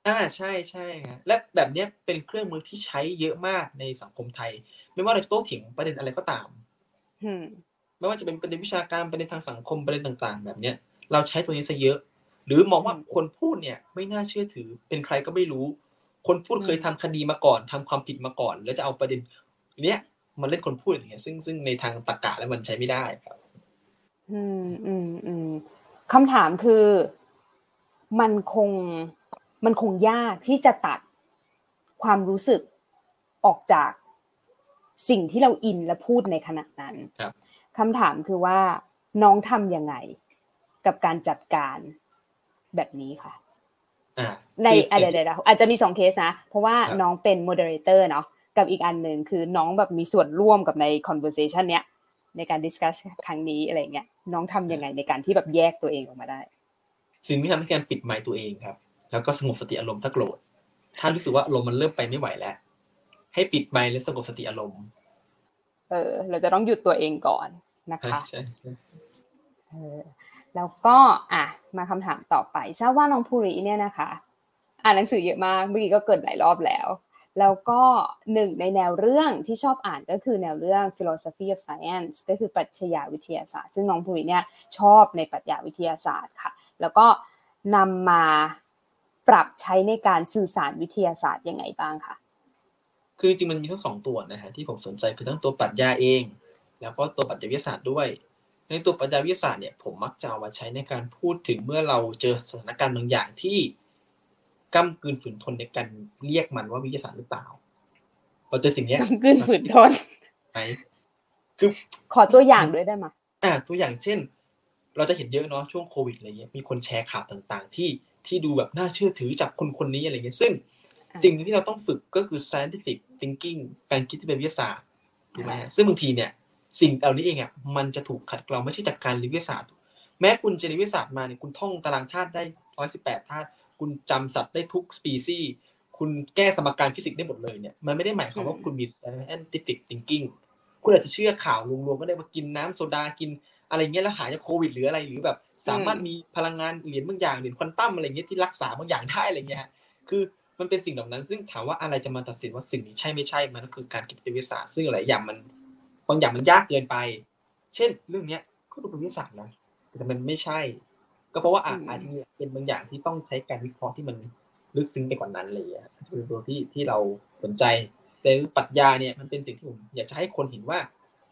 อ่าใช่ใช่ฮะและแบบเนี้ยเป็นเครื่องมือที่ใช้เยอะมากในสังคมไทย ไม่ว่าเราจะโต้เถียงประเด็นอะไรก็ตามอืมไม่ว่าจะเป็นประเด็นวิชาการประเด็นทางสังคมประเด็นต่างๆ แบบเนี้ย เราใช้ตัวนี้ซะเยอะ หรือมองว่าอืมคนพูดเนี่ย ไม่น่าเชื่อถือเป็นใครก็ไม่รู้ คนพูดอืมเคยทำคดีมาก่อนทำความผิดมาก่อน แล้วจะเอาประเด็นเนี้ยมันเล่นคนพูดอย่างเงี้ยซึ่งซึ่งในทางตรรกะแล้วมันใช้ไม่ได้ครับ อืมอืมอืมคำถามคือ มันคงมันคงยากที่จะตัดความรู้สึกออกจากสิ่งที่เราอินและพูดในขณะนั้นครับคำถามคือว่าน้องทำยังไง กับการจัดการแบบนี้ค่ะอ่า ในคืออะเดี๋ยวเดี๋ยวอาจจะมีสองเคสนะ เพราะว่าครับน้องเป็น moderator เนาะกับอีกอันหนึ่งคือน้องแบบมีส่วนร่วมกับใน conversation เนี้ยในการ discuss ครั้งนี้อะไรเงี้ยน้องทำยังไงในการที่แบบแยกตัวเองออกมาได้ สิ่งที่ทำให้การปิดไมค์ตัวเองครับ แล้วก็สงบสติอารมณ์ถ้าโกรธถ้ารู้สึกว่าอารมณ์มันเริ่มไปไม่ไหวแล้ว ให้ปิดไมค์และสงบสติอารมณ์ เออ เราจะต้องหยุดตัวเองก่อนนะคะใช่ใช่เออ แล้วก็อะมาคำถามต่อไปทราบว่าน้องภูริเนี่ยนะคะอ่านหนังสือเยอะมากเมื่อกี้ก็เกิดหลายรอบแล้ว แล้วก็หนึ่งในแนวเรื่องที่ชอบอ่านก็คือแนวเรื่อง philosophy of science ก็คือปรัชญาวิทยาศาสตร์ ซึ่งน้องภูริเนี่ยชอบในปรัชญาวิทยาศาสตร์ค่ะ แล้วก็นำมาปรับใช้ในการสื่อสารวิทยาศาสตร์ยังไงบ้างคะคือจริงมันมีทั้งสองตัวนะฮะที่ผมสนใจคือทั้งตัวปรัชญาเอง แล้วก็ตัวปรัชญาวิทยาศาสตร์ด้วย ในตัวปรัชญาวิทยาศาสตร์เนี่ยผมมักจะเอามาใช้ในการพูดถึงเมื่อเราเจอสถานการณ์บางอย่างที่ก้ากลืนฝืนทนในการเรียกมันว่าวิทยาศาสตร์หรือเปล่าพอเจอสิ่งเนี้ยกำกืนฝืนทนไหมคือขอตัวอย่างด้วยได้ไหมอ่าตัวอย่างเช่น เราจะเห็นเยอะเนาะช่วงโควิดอะไรเงี้ยมีคนแชร์ข่าวต่างๆ ที่ที่ดูแบบน่าเชื่อถือจากคนคนนี้อะไรเงี้ยซึ่งสิ่งหนึ่งที่เราต้องฝึกก็คือ scientific thinking การคิดที่เป็นวิทยาศาสตร์ถูกไหมฮะซึ่งบางทีเนี่ย สิ่งเหล่านี้เองอะมันจะถูกขัดเกลาไม่ใช่จากการเรียนวิทยาศาสตร์ แม้คุณจะเรียนวิทยาศาสตร์มาเนี่ยคุณท่องตารางธาตุได้ร้อยสิบแปดธาตุคุณจำสัตว์ได้ทุกสปีซีคุณแก้สมการฟิสิกส์ได้หมดเลยเนี่ยมันไม่ได้หมายความว่าคุณมี scientific thinking คุณอาจจะเชื่อข่าวลวงๆก็ได้ว่ากินน้ำโซดากินอะไรเงี้ยแล้วหายจากโควิดหรืออะไรหรือแบบ สามารถมีพลังงานเหรียญบางอย่างเหรียญควอนตัมอะไรเงี้ยที่รักษาบางอย่างได้อะไรเงี้ยคือมันเป็นสิ่งเหล่านั้น ซึ่งถามว่าอะไรจะมาตัดสินว่าสิ่งนี้ใช่ไม่ใช่มันก็คือการคิดวิทยาศาสตร์ซึ่งหลายอย่างมัน บางอย่างมันยากเกินไป เช่น เรื่องเนี้ยก็ดูเป็นวิทยาศาสตร์นะแต่มันไม่ใช่ ก็เพราะว่าอาจอาจจะมีเป็นบางอย่างที่ต้องใช้การวิเคราะห์ที่มันลึกซึ้งไปกว่านั้นเลยอะคือตัวที่ที่เราสนใจ แต่ปรัชญาเนี่ยมันเป็นสิ่งที่ผมอยากจะให้คนเห็นว่า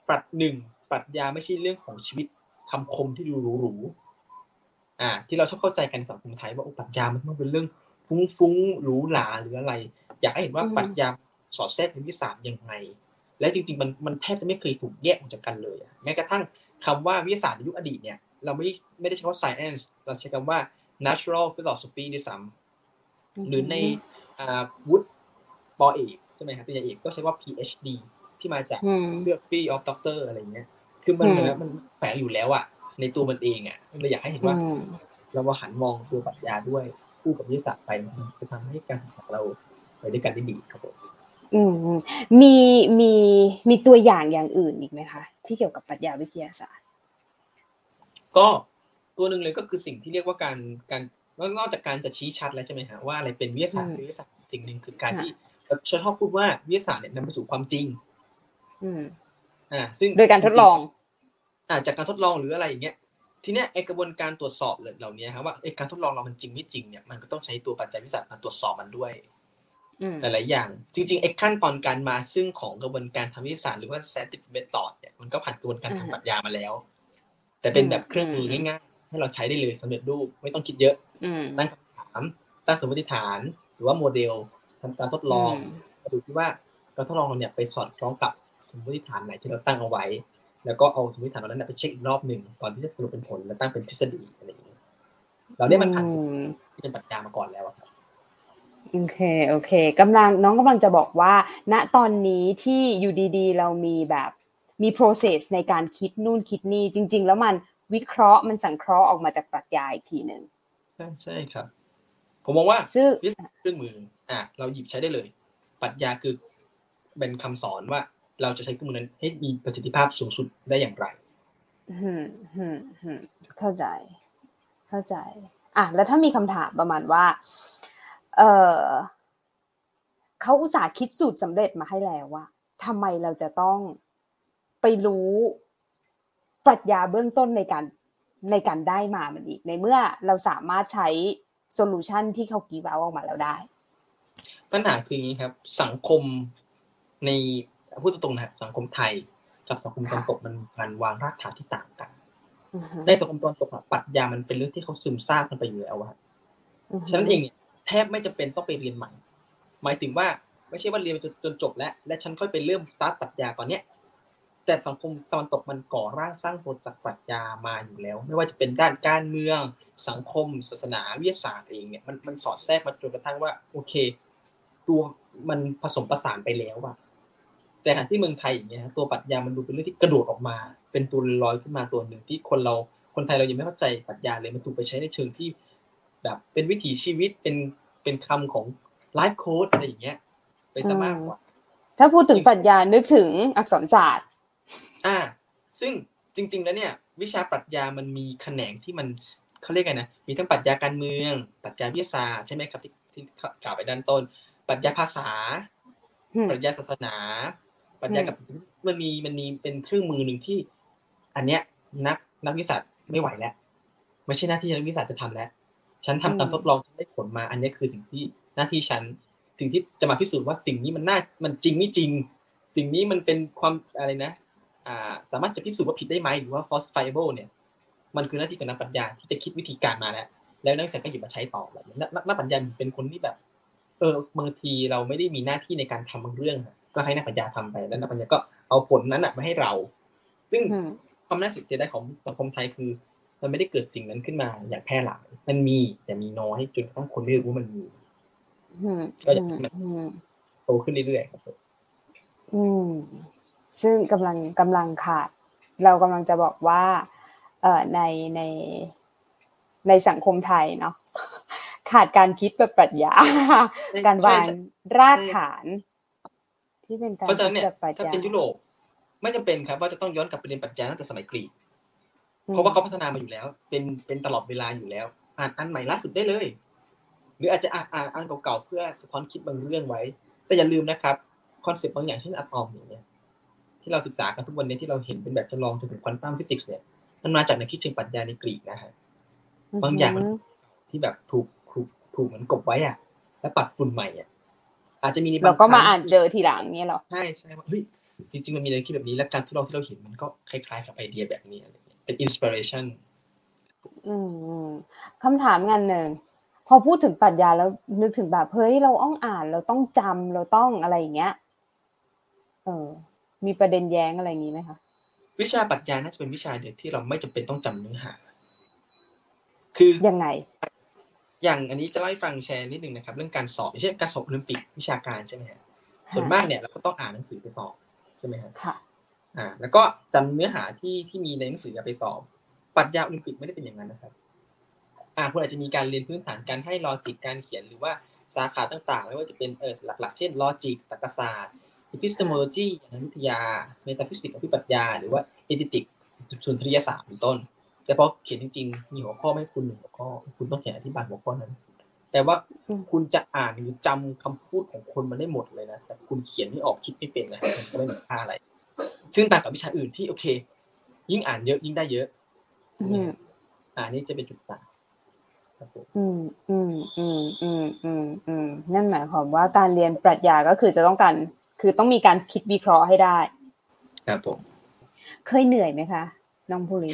ปรัชหนึ่งปรัชญาไม่ใช่เรื่องของชีวิตคำคมที่ดูหรูๆอ่า ที่เราชอบเข้าใจกันในสังคมไทยว่าโอ้ปรัชญามันต้องเป็นเรื่องฟุ้งๆหรูหราหรืออะไร อยากให้เห็นว่าปรัชญาสอดแทรกในวิทยาศาสตร์ยังไง และจริงๆมันมันแทบจะไม่เคยถูกแยกออกจากกันเลยอะแม้กระทั่งคำว่าวิทยาศาสตร์ในยุคอดีตเนี่ยเราไม่ไม่ได้ใช้คำว่า science เราใช้คำว่า natural philosophy ด้วยซ้ำหรือในอ่าวุฒิปอเอกใช่ไหมครับปริญญาเอกก็ใช้ว่า PhD ที่มาจากอืม Theory of Doctor อะไรเงี้ยคือมันอืมเหมือนมันแฝงอยู่แล้วอะในตัวมันเองอะเราอยากให้เห็นว่าอืมเรามาหันมองตัวปรัชญาด้วยคู่กับวิทยาศาสตร์ไปมันจะทำให้การศึกษาเราไปด้วยกันได้ดีครับผม อืมอืมมีมีมีตัวอย่างอย่างอื่นอีกไหมคะ ที่เกี่ยวกับปรัชญาวิทยาศาสตร์ ก็ตัวหนึ่งเลยก็คือสิ่งที่เรียกว่าการการนอกจากการจะชี้ชัดแล้วใช่ไหมฮะว่าอะไรเป็นวิทยาศาสตร์อืมวิทยาศาสตร์สิ่งหนึ่งคือการค่ะที่เราชอบพูดว่าวิทยาศาสตร์เนี่ยนำไปสู่ความจริง อืมอ่า ซึ่งโดยการทดลอง อ่า จากการทดลองหรืออะไรอย่างเงี้ยทีเนี้ยไอกระบวนการตรวจสอบเหล่านี้ครับว่าไอการทดลองเรามันจริงไม่จริงเนี่ยมันก็ต้องใช้ตัวปัจจัยวิทยาศาสตร์มาตรวจสอบมันด้วยอืม หลาย ๆ อย่าง จริง ๆ ไอ้ขั้นตอนการมาซึ่งของกระบวนการทางวิทยาศาสตร์หรือว่า scientific method เนี่ยมันก็ผ่านกระบวนการทางปรัชญามาแล้ว แต่เป็นแบบเครื่องมือง่าย ๆ ให้เราใช้ได้เลยสำเร็จรูปไม่ต้องคิดเยอะอืมตั้งคำถามตั้งสมมติฐาน หรือว่าโมเดลทำการทดลองมมาดูที่ว่าการทดลองเราเนี่ยไปสอดคล้องกับสมมติฐานไหนที่เราตั้งเอาไว้ แล้วก็เอาสมมติฐานเหล่านั้นนะไปเช็คอีกรอบหนึ่งก่อนที่จะสรุปเป็นผลแล้วตั้งเป็นทฤษฎีอะไรอย่างเงี้ยเราเนี่ยมันผ่านอืมที่เป็นปรัชญามาก่อนแล้วอะครับ โอเคโอเคกำลังน้องกำลังจะบอกว่า ณตอนนี้ที่อยู่ดีๆ เรามีแบบมี process ในการคิดนู่นคิดนี่จริง ๆ แล้วมันวิเคราะห์มันสังเคราะห์ออกมาจากปรัชญาอีกทีหนึ่งใช่ใช่ครับ ผมมองว่าซึ่งวิทยาศาสตร์เครื่องมืออะเราหยิบใช้ได้เลย ปรัชญาคือเป็นคำสอนว่าเราจะใช้เครื่องมือนั้นให้มีประสิทธิภาพสูงสุดได้อย่างไรอืมอืมอืมเข้าใจ เข้าใจ อะแล้วถ้ามีคำถามประมาณว่า เออเขาอุตส่าห์คิดสูตรสำเร็จมาให้แล้วว่าทำไมเราจะต้องไปรู้ปรัชญาเบื้องต้นในการในการได้มามันอีกในเมื่อเราสามารถใช้ solution ที่เขากีบเอาออกมาแล้วได้ ปัญหาคืออย่างนี้ครับ สังคมในพูดตรงๆนะสังคมไทยกับสังคมตะวันตกมันการวางรากฐานที่ต่างกันอือฮึในสังคมตะวันตกอะปรัชญามันเป็นเรื่องที่เขาซึมซาบกันไปอยู่แล้วอะอือฮึฉะนั้นเองเนี่ย แทบไม่จำเป็นต้องไปเรียนใหม่ หมายถึงว่าไม่ใช่ว่าเรียนจนจนจบแล้ว และฉันค่อยไปเริ่มสตาร์ทปรัชญาตอนเนี้ยแต่สังคมตะวันตกมันก่อร่างสร้างตัวจากปรัชญามาอยู่แล้ว ไม่ว่าจะเป็นด้านการเมือง สังคม ศาสนาวิทยาศาสตร์เองเนี่ยมันมันสอดแทรกมาจนกระทั่งว่า โอเค ตัวมันผสมประสานไปแล้วอะแต่ที่เมืองไทยอย่างเงี้ยตัวปรัชญามันดูเป็นเรื่องที่กระโดดออกมา เป็นตัวลอยขึ้นมาตัวหนึ่งที่คนเราคนไทยเรายังไม่เข้าใจปรัชญาเลยมันถูกไปใช้ในเชิงที่ แบบเป็นวิถีชีวิตเป็นเป็นคำของไลฟ์โค้ดอะไรอย่างเงี้ย ไปซะมากกว่า ถ้าพูดถึงปรัชญานึกถึงอักษรศาสตร์ อ่า ซึ่งจริง ๆ แล้วเนี่ย วิชาปรัชญามันมีแขนงที่มันเขาเรียกไงนะ มีทั้งปรัชญาการเมือง ปรัชญาวิทยาศาสตร์ใช่ไหมครับ ที่ที่กล่าวไปด้านต้น ปรัชญาภาษาอืมปรัชญาศาสนา ปรัชญากับมันมีมันมีเป็นเครื่องมือหนึ่งที่ อันเนี้ยนักนักวิทยาศาสตร์ไม่ไหวแล้วไม่ใช่หน้าที่นักวิทยาศาสตร์จะทำแล้ว ฉันทำการทดลองฉันได้ผลมา อันเนี้ยคือสิ่งที่หน้าที่ฉัน สิ่งที่จะมาพิสูจน์ว่าสิ่งนี้มันน่ามันจริงไม่จริง สิ่งนี้มันเป็นความอะไรนะ อ่า สามารถจะพิสูจน์ว่าผิดได้ไหมหรือว่า falsifiable เนี่ย มันคือหน้าที่ของนักปรัชญาที่จะคิดวิธีการมาแล้วแล้วนักวิทยาศาสตร์ก็หยิบมาใช้ต่อแบบนี้นักนักนักปรัชญาเป็นคนที่แบบ เออบางทีเราไม่ได้มีหน้าที่ในการทำบางเรื่องอะก็ให้นักปรัชญาทำไป แล้วนักปรัชญาก็เอาผลนั้นอะมาให้เรา ซึ่งอืมความน่าเสียดายของสังคมไทยคือ มันไม่ได้เกิดสิ่งนั้นขึ้นมาอย่างแพร่หลายมันมีแต่มีน้อยจนกระทั่งคนไม่รู้ว่ามันมีอืมก็อยากให้อืมมันอืมโตขึ้นเรื่อยๆครับผมอืม ซึ่งกำลังกำลังขาด เรากำลังจะบอกว่า เอ่อในในในสังคมไทยเนาะขาดการคิดแบบปรัชญา การวางใช่รากฐาน ที่เป็นการเพราะฉะคินั้นดเนี่ยแบบปรัชถ้าญาเป็นยุโรปไม่จำเป็นครับ ว่าจะต้องย้อนกลับไปเรียนปรัชญาตั้งแต่สมัยกรีกอืม เพราะว่าเขาพัฒนามาอยู่แล้ว เป็นเป็นตลอดเวลาอยู่แล้ว อ่านอันใหม่ล่าสุดได้เลย หรืออาจจะอ่านอ่านอันเก่าๆเพื่อสะท้อนคิดบางเรื่องไว้ แต่อย่าลืมนะครับคอนเซปต์บางอย่างเช่นอะตอมอย่างเงี้ยที่เราศึกษากันทุกวันนี้ที่เราเห็นเป็นแบบจำลองจนถึงควอนตัมฟิสิกส์เนี่ยมันมาจากในกคิดเชิงปรัชญาในกรีกนะฮะบางอย่างมันที่แบบถูกถูกถูกเหมือนกบไว้อะแล้วปัดฝุ่นใหม่อะอาจจะมีในบงเราก็มาครั้งอ่านเจอทีหลังเนี่ยหรอใช่ใช่ว่าเฮ้ยจริงๆมันมีอะไรคิดแบบนี้ และการทดลองที่เราเห็นมันก็คล้ายๆกับไอเดียแบบนี้อะไรเงี้ย เป็นอินสปิเรชันอืมอืมคำถามงานหนึ่งพอพูดถึงปรัชญาแล้วนึกถึงแบบเฮ้ยเราต้องอ่านเราต้องจำเราต้องอะไรอย่างเงี้ย เออ มีประเด็นแย้งอะไรอย่างงี้ไหมคะวิชาปรัชญาน่าจะเป็นวิชาเดียวที่เราไม่จำเป็นต้องจำเนื้อหา คือยังไง อย่างอันนี้จะเล่าให้ฟังแชร์นิดนึงนะครับ เรื่องการสอบอย่างเช่นการสอบโอลิมปิกวิชาการใช่ไหมฮะส่วนมากเนี่ยเราก็ต้องอ่านหนังสือไปสอบใช่ไหมฮะค่ะ อ่าแล้วก็จำเนื้อหาที่ที่มีในหนังสือไปสอบปรัชญาโอลิมปิกไม่ได้เป็นอย่างนั้นนะครับ อ่าคุณอาจจะมีการเรียนพื้นฐานการให้ logic การเขียนหรือว่าสาขาต่างๆ ไม่ว่าจะเป็นเออหลักๆ เช่น logic ตรรกศาสตร์ epistemology อย่างวิทยา metaphysics อภิปรัชญาหรือว่า ethics สุนทรียศาสตร์เป็นต้น แต่พอเขียนจริงๆ มีหัวข้อไม่คุณหนึ่งหัวข้อ คุณต้องเขียนอธิบายหัวข้อนั้น แต่ว่าคุณจะอ่านหรือจำคำพูดของคนมาได้หมดเลยนะแต่คุณเขียนไม่ออกคิดไม่เป็นนะมันก็ไม่มีค่าอะไร ซึ่งต่างกับวิชาอื่นที่โอเค ยิ่งอ่านเยอะยิ่งได้เยอะอืมอ่านี่จะเป็นจุดต่างครับผมอืมอืมอืมอืมอืมอืมนั่นหมายความว่าการเรียนปรัชญาก็คือจะต้องการคือต้องมีการคิดวิเคราะห์ให้ได้ ครับผม เคยเหนื่อยไหมคะน้องภูริ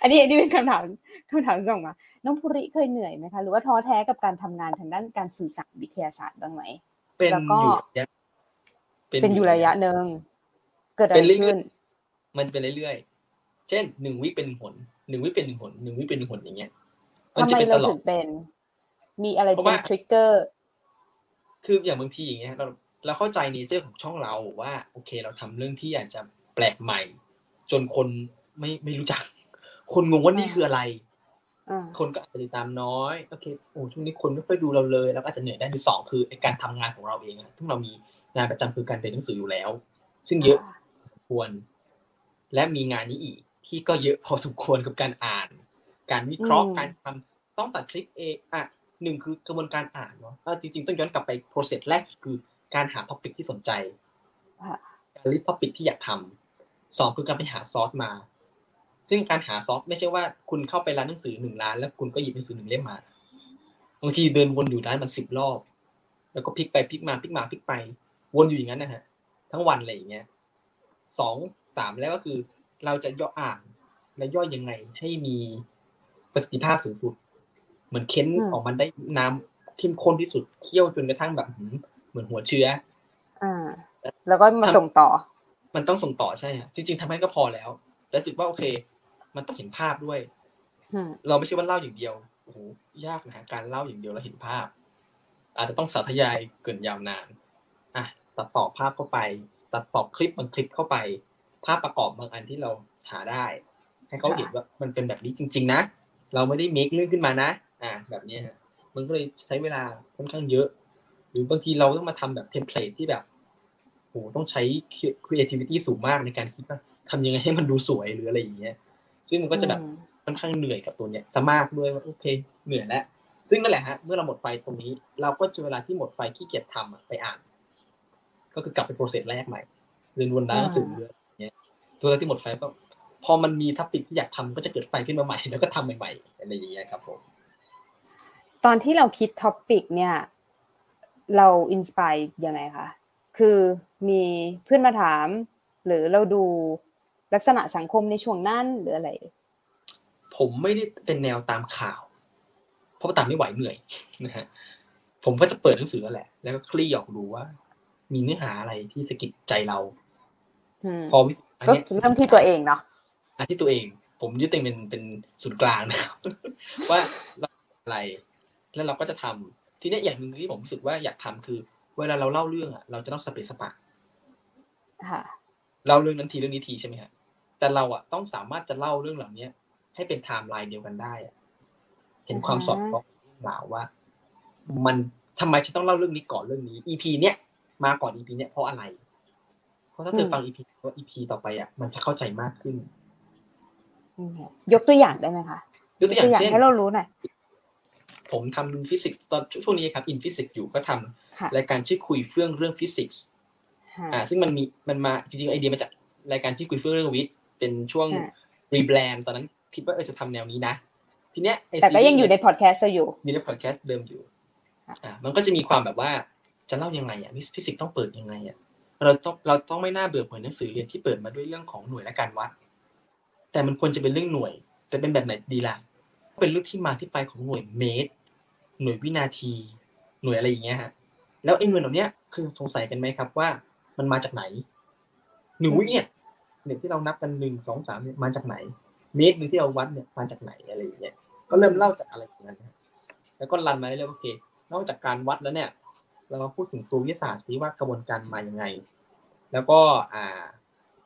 อันนี้อันนี้เป็นคำถามคำถามส่งมา น้องภูริเคยเหนื่อยไหมคะ หรือว่าท้อแท้กับการทำงานทางด้านการสื่อสารวิทยาศาสตร์บ้างไหมเป็นแล้วก็อยู่ระยะ เป็นอยู่ระยะหนึ่งเกิดอะเป็ไรนเรื่อยๆขึ้นมันเป็นเรื่อยๆ เช่นหนึ่งวิเป็นหนึ่งหนหนึ่งวิเป็นหนึ่งหนหนึ่งวิเป็นหนึ่งหนอย่างเงี้ยมันทำจะไมเป็นตเราลอถึดงเป็น มีอะไรเพราะเป็นว่าทริกเกอร์ คืออย่างบางทีอย่างเงี้ยเราเราเข้าใจเนเจอร์ของช่องเราว่า โอเค เราทำเรื่องที่อาจจะแปลกใหม่ จนคนไม่ไม่รู้จัก คนงงว่านี่คืออะไรอ่าคนก็อาจจะติดตามน้อยโอเคโอ้ช่วงนี้คนไม่ค่อยดูเราเลย แล้วก็อาจจะเหนื่อยได้หรือสองคือไอ้การทำงานของเราเองอะซึ่งเรามี งานประจำคือการเรียนหนังสืออยู่แล้ว ซึ่งเยอะพอสมควร และมีงานนี้อีก ที่ก็เยอะพอสมควรกับการอ่าน การวิเคราะห์อืมการทำต้องตัดคลิปเองอะหนึ่งคือกระบวนการอ่านเนาะเอาจริง ๆ ต้องย้อนกลับไป process แรกคือการหา topic ที่สนใจค่ะการ list topic ที่อยากทำสองคือการไปหาซอสมา ซึ่งการหาซอสไม่ใช่ว่าคุณเข้าไปร้านหนังสือหนึ่งร้าน แล้วคุณก็หยิบหนังสือหนึ่งเล่มมาบางทีเดินวนอยู่ร้านมันสิบรอบ แล้วก็พลิกไปพลิกมาพลิกมาพลิกไป วนอยู่อย่างนั้นนะฮะทั้งวันอะไรอย่างเงี้ยสองสามแล้วก็คือ เราจะย่ออ่านและย่อยยังไงให้มีประสิทธิภาพสูงสุด เหมือนเค้นอืมออกมาได้น้ำเข้มข้นที่สุดเคี่ยวจนกระทั่งแบบหืมเหมือนหัวเชื้ออ่าแล้วก็มาส่งต่อ มันต้องส่งต่อใช่ฮะจริง ๆทำให้ก็พอแล้วแต่รู้สึกว่าโอเค มันต้องเห็นภาพด้วยอืมเราไม่ใช่ว่าเล่าอย่างเดียวโอ้โหยากนะฮะการเล่าอย่างเดียวแล้วเห็นภาพ อาจจะต้องสาธยายเกินยาวนานอะ ตัดต่อภาพเข้าไป ตัดต่อคลิปบางคลิปเข้าไป ภาพประกอบบางอันที่เราหาได้ ให้เขาเห็นว่ามันเป็นแบบนี้จริง ๆ นะ เราไม่ได้เมคเรื่องขึ้นมานะ อะแบบนี้ฮะมันก็เลยใช้เวลาค่อนข้างเยอะ หรือบางทีเราต้องมาทำแบบเทมเพลตที่แบบโหต้องใช้ creativity สูงมากในการคิดว่าทำยังไงให้มันดูสวยหรืออะไรอย่างเงี้ย ซึ่งมันก็จะแบบอืมค่อนข้างเหนื่อยกับตัวเนี้ยซะมากด้วยว่าโอเค เหนื่อยแล้วซึ่งนั่นแหละฮะเมื่อเราหมดไฟตรงนี้ เราก็จะเวลาที่หมดไฟขี้เกียจทำอะไปอ่าน ก็คือกลับไป process แรกใหม่เรียนวนร้านหนังสือเงี้ยตัวที่หมดไฟก็พอมันมี topic ที่อยากทำก็จะเกิดไฟขึ้นมาใหม่ แล้วก็ทำใหม่ๆอะไรอย่างเงี้ยครับผมตอนที่เราคิด topic เนี่ย เรา inspire ยังไงคะคือมีเพื่อนมาถาม หรือเราดูลักษณะสังคมในช่วงนั้นหรืออะไร ผมไม่ได้เป็นแนวตามข่าว เพราะว่าตามไม่ไหวเหนื่อยนะฮะผมก็จะเปิดหนังสือแหละ แล้วก็คลี่ออกดูว่า มีเนื้อหาอะไรที่สะกิดใจเราอืมพอวิอันก็เนี้ยเริ่มที่ตัวเองเนาะอันที่ตัวเอง ผมยึดตัวเองเป็นเป็นศูนย์กลางนะครับว่าเราอะไร แล้วเราก็จะทำทีเนี้ยอย่างหนึ่งที่ผมรู้สึกว่าอยากทำคือ เวลาเราเล่าเรื่องอะเราจะต้องสเปซสปะค่ะเล่าเรื่องนั้นทีเรื่องนี้ทีใช่ไหมฮะแต่เราอะต้องสามารถจะเล่าเรื่องเหล่าเนี้ยให้เป็นไทม์ไลน์เดียวกันได้อะเห็นความสอดคล้องเรื่องราวว่า มันทำไมฉันต้องเล่าเรื่องนี้ก่อนเรื่องนี้ EP เนี้ย มาก่อน EP เนี้ยเพราะอะไร เพราะถ้าเธอฟัง EP ว่า EP ต่อไปอะมันจะเข้าใจมากขึ้นอืมยกตัวอย่างได้ไหมคะยกตัวอย่างเช่นให้เรารู้หน่อยผมทำฟิสิกส์ตอนช่วงนี้ครับ in ฟิสิกส์อยู่ก็ทำค่ะรายการชื่อคุยเฟื่องเรื่องฟิสิกส์ค่ะอ่า ซึ่งมันมีมันมาจริงๆไอเดียมาจากรายการชื่อคุยเฟื่องเรื่องวิทย์เป็นช่วงค่ะ rebrand ตอนนั้นคิดว่าเออจะทำแนวนี้นะทีเนี้ยไอแต่ก็ยังอยู่ในพอดแคสต์เราอยู่มีในพอดแคสต์เดิมอยู่ค่ะอ่า มันก็จะมีความแบบว่า จะเล่ายังไงอะฟิสิกส์ต้องเปิดยังไงอะเราต้องเราต้องไม่น่าเบื่อเหมือนหนังสือเรียนที่เปิดมาด้วยเรื่องของหน่วยและการวัด แต่มันควรจะเป็นเรื่องหน่วย แต่เป็นแบบไหนดีล่ะเป็นเรื่องที่มาที่ไปของหน่วยเมตร หน่วยวินาที หน่วยอะไรอย่างเงี้ยฮะแล้วไอ้เงินเหล่าเนี้ยคือสงสัยกันไหมครับว่า มันมาจากไหนหน่วิเนี่ยเนี่ยที่เรานับกันหนึ่งสองสามเนี่ยมาจากไหน เมตรหนึ่งที่เราวัดเนี่ยมาจากไหนอะไรอย่างเงี้ยก็เริ่มเล่าจากอะไรอย่างนั้นแล้วก็รันมาเรื่อยๆโอเค นอกจากการวัดแล้วเนี่ย เรามาพูดถึงตัววิทยาศาสตร์ซิว่ากระบวนการมาอยังไง แล้วก็อ่า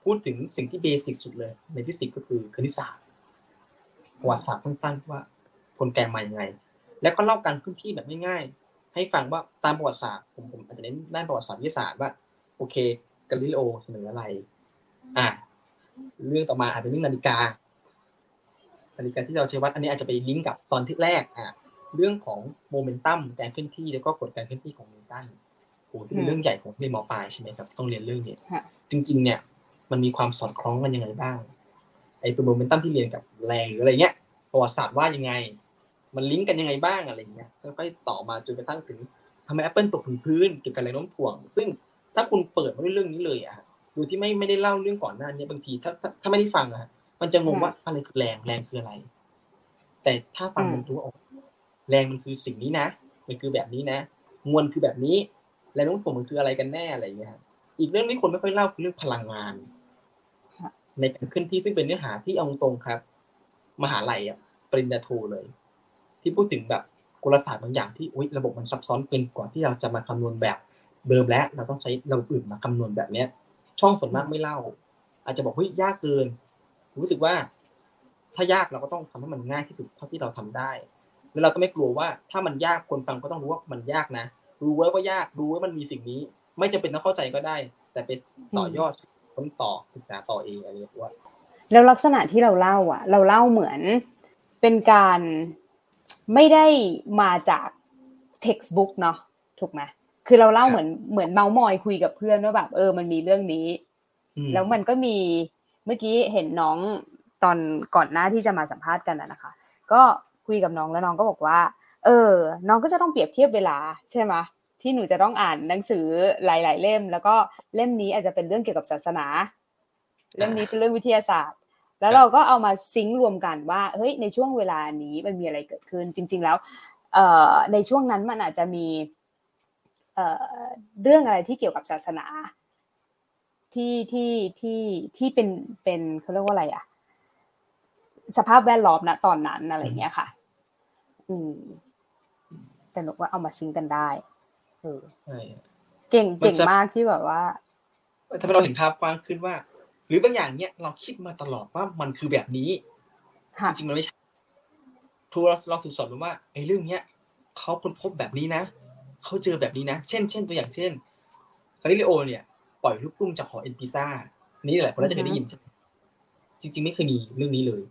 พูดถึงสิ่งที่เบสิกสุดเลย ในฟิสิกส์ก็คือคณิตศาสตร์ประวัติศาสตร์สั้นๆว่ากลไกมาอยังไง แล้วก็เล่าการพื้นที่แบบง่ายๆให้ฟังว่าตามประวัติศาสตร์ผมผมอาจจะเน้นด้านประวัติศาสตร์วิทยาศาสตร์ว่าโอเคกาลิเลโอเสนออะไร อ่าเรื่องต่อมาอาจจะเรื่องนาฬิกานาฬิกาที่เราใช้วัดอันนี้อาจจะไปลิงก์กับตอนที่แรกอ่าเรื่องของโมเมนตัมการเคลื่อนที่แล้วก็กฎการเคลื่อนที่ของ ตันโอ้ที่เป็นเรื่องใหญ่ของเรียนมปลายใช่ไหมครับต้องเรียนเรื่องนี้ค่ะจริง ๆ เนี่ย มันมีความสอดคล้องกันยังไงบ้างไอ้ตัวโมเมนตัมที่เรียนกับแรงหรืออะไรเงี้ยประวัติศาสตร์ว่ายังไง มันลิงก์กันยังไงบ้างอะไรเงี้ยค่อยๆต่อมาจนกระทั่งถึงทำไมแอปเปิลตกถึงพื้นเกี่ยวกับแรงโน้มถ่วง ซึ่งถ้าคุณเปิดมาด้วยเรื่องนี้เลยอะโดยที่ไม่ไม่ได้เล่าเรื่องก่อนหน้านี้บางทีถ้าถ้าถ้าไม่ได้ฟังอะมันจะงงว่าอะไรคือแรงแรงคืออะไร แต่ถ้าฟังมันรู้ว่าอ๋อแรงมันคือสิ่งนี้นะ มันคือแบบนี้นะ มวลคือแบบนี้ แรงโน้มถ่วงมันคืออะไรกันแน่อะไรอย่างเงี้ยครับอีกเรื่องที่คนไม่ค่อยเล่าคือเรื่องพลังงานค่ะในการเคลื่อนที่ซึ่งเป็นเนื้อหาที่เอาตรงๆครับ มหาลัยอะปริญญาโทเลย ที่พูดถึงแบบกลศาสตร์บางอย่างที่อุ๊ยระบบมันซับซ้อนเกินกว่าที่เราจะมาคำนวณแบบเดิมแล้วเราต้องใช้ระบบอื่นมาคำนวณแบบเนี้ย ช่องส่วนมากไม่เล่า อาจจะบอกเฮ้ยยากเกิน รู้สึกว่า ถ้ายากเราก็ต้องทำให้มันง่ายที่สุดเท่าที่เราทำได้ แล้วเราก็ไม่กลัวว่าถ้ามันยากคนฟังก็ต้องรู้ว่ามันยากนะ รู้ไว้ว่ายากรู้ว่ามันมีสิ่งนี้ ไม่จำเป็นต้องเข้าใจก็ได้ แต่เป็นต่อยอดค้นต่อศึกษาต่อเองอะไรอย่างเงี้ยว่าแล้วลักษณะที่เราเล่าอะ เราเล่าเหมือนเป็นการไม่ได้มาจาก textbook เนาะถูกไหมคือเราเล่าเหมือนเหมือนเมาส์มอยคุยกับเพื่อนว่าแบบเออมันมีเรื่องนี้อืมแล้วมันก็มีเมื่อกี้เห็นน้องตอนก่อนหน้าที่จะมาสัมภาษณ์กันนะนะคะ ก็ คุยกับน้องแล้วน้องก็บอกว่า เออ น้องก็จะต้องเปรียบเทียบเวลาใช่ไหมที่หนูจะต้องอ่านหนังสือหลาย ๆ เล่ม แล้วก็เล่มนี้อาจจะเป็นเรื่องเกี่ยวกับศาสนา เล่มนี้เป็นเรื่องวิทยาศาสตร์ แล้วเราก็เอามาซิงค์รวมกันว่าเฮ้ยในช่วงเวลานี้มันมีอะไรเกิดขึ้น จริง ๆ แล้วเออในช่วงนั้นมันอาจจะมีเออเรื่องอะไรที่เกี่ยวกับศาสนาที่ที่ที่ที่เป็นเป็นเขาเรียกว่าอะไรอะ สภาพแวดล้อมนะตอนนั้นอะไรเงี้ยค่ะ อืมแต่หนูว่าเอามาซิงค์กันได้เออใช่เก่งมันเก่งจะมากที่แบบว่าทำให้เราเห็นภาพกว้างขึ้นว่า หรือบางอย่างเนี้ยเราคิดมาตลอดว่ามันคือแบบนี้ค่ะจริงๆมันไม่ใช่ครูเราเราถูกสอนมาว่าไอ้เรื่องเนี้ยเขาค้นพบแบบนี้นะเขาเจอแบบนี้นะเช่นเช่นตัวอย่างเช่นคาริเลโอเนี่ย ปล่อยลูกกุ้งจากหอเอ็นพิซ่านี่หลายคนน่าจะเคยได้ยินใช่ไหมจริง ๆ ไม่เคยมีเรื่องนี้เลย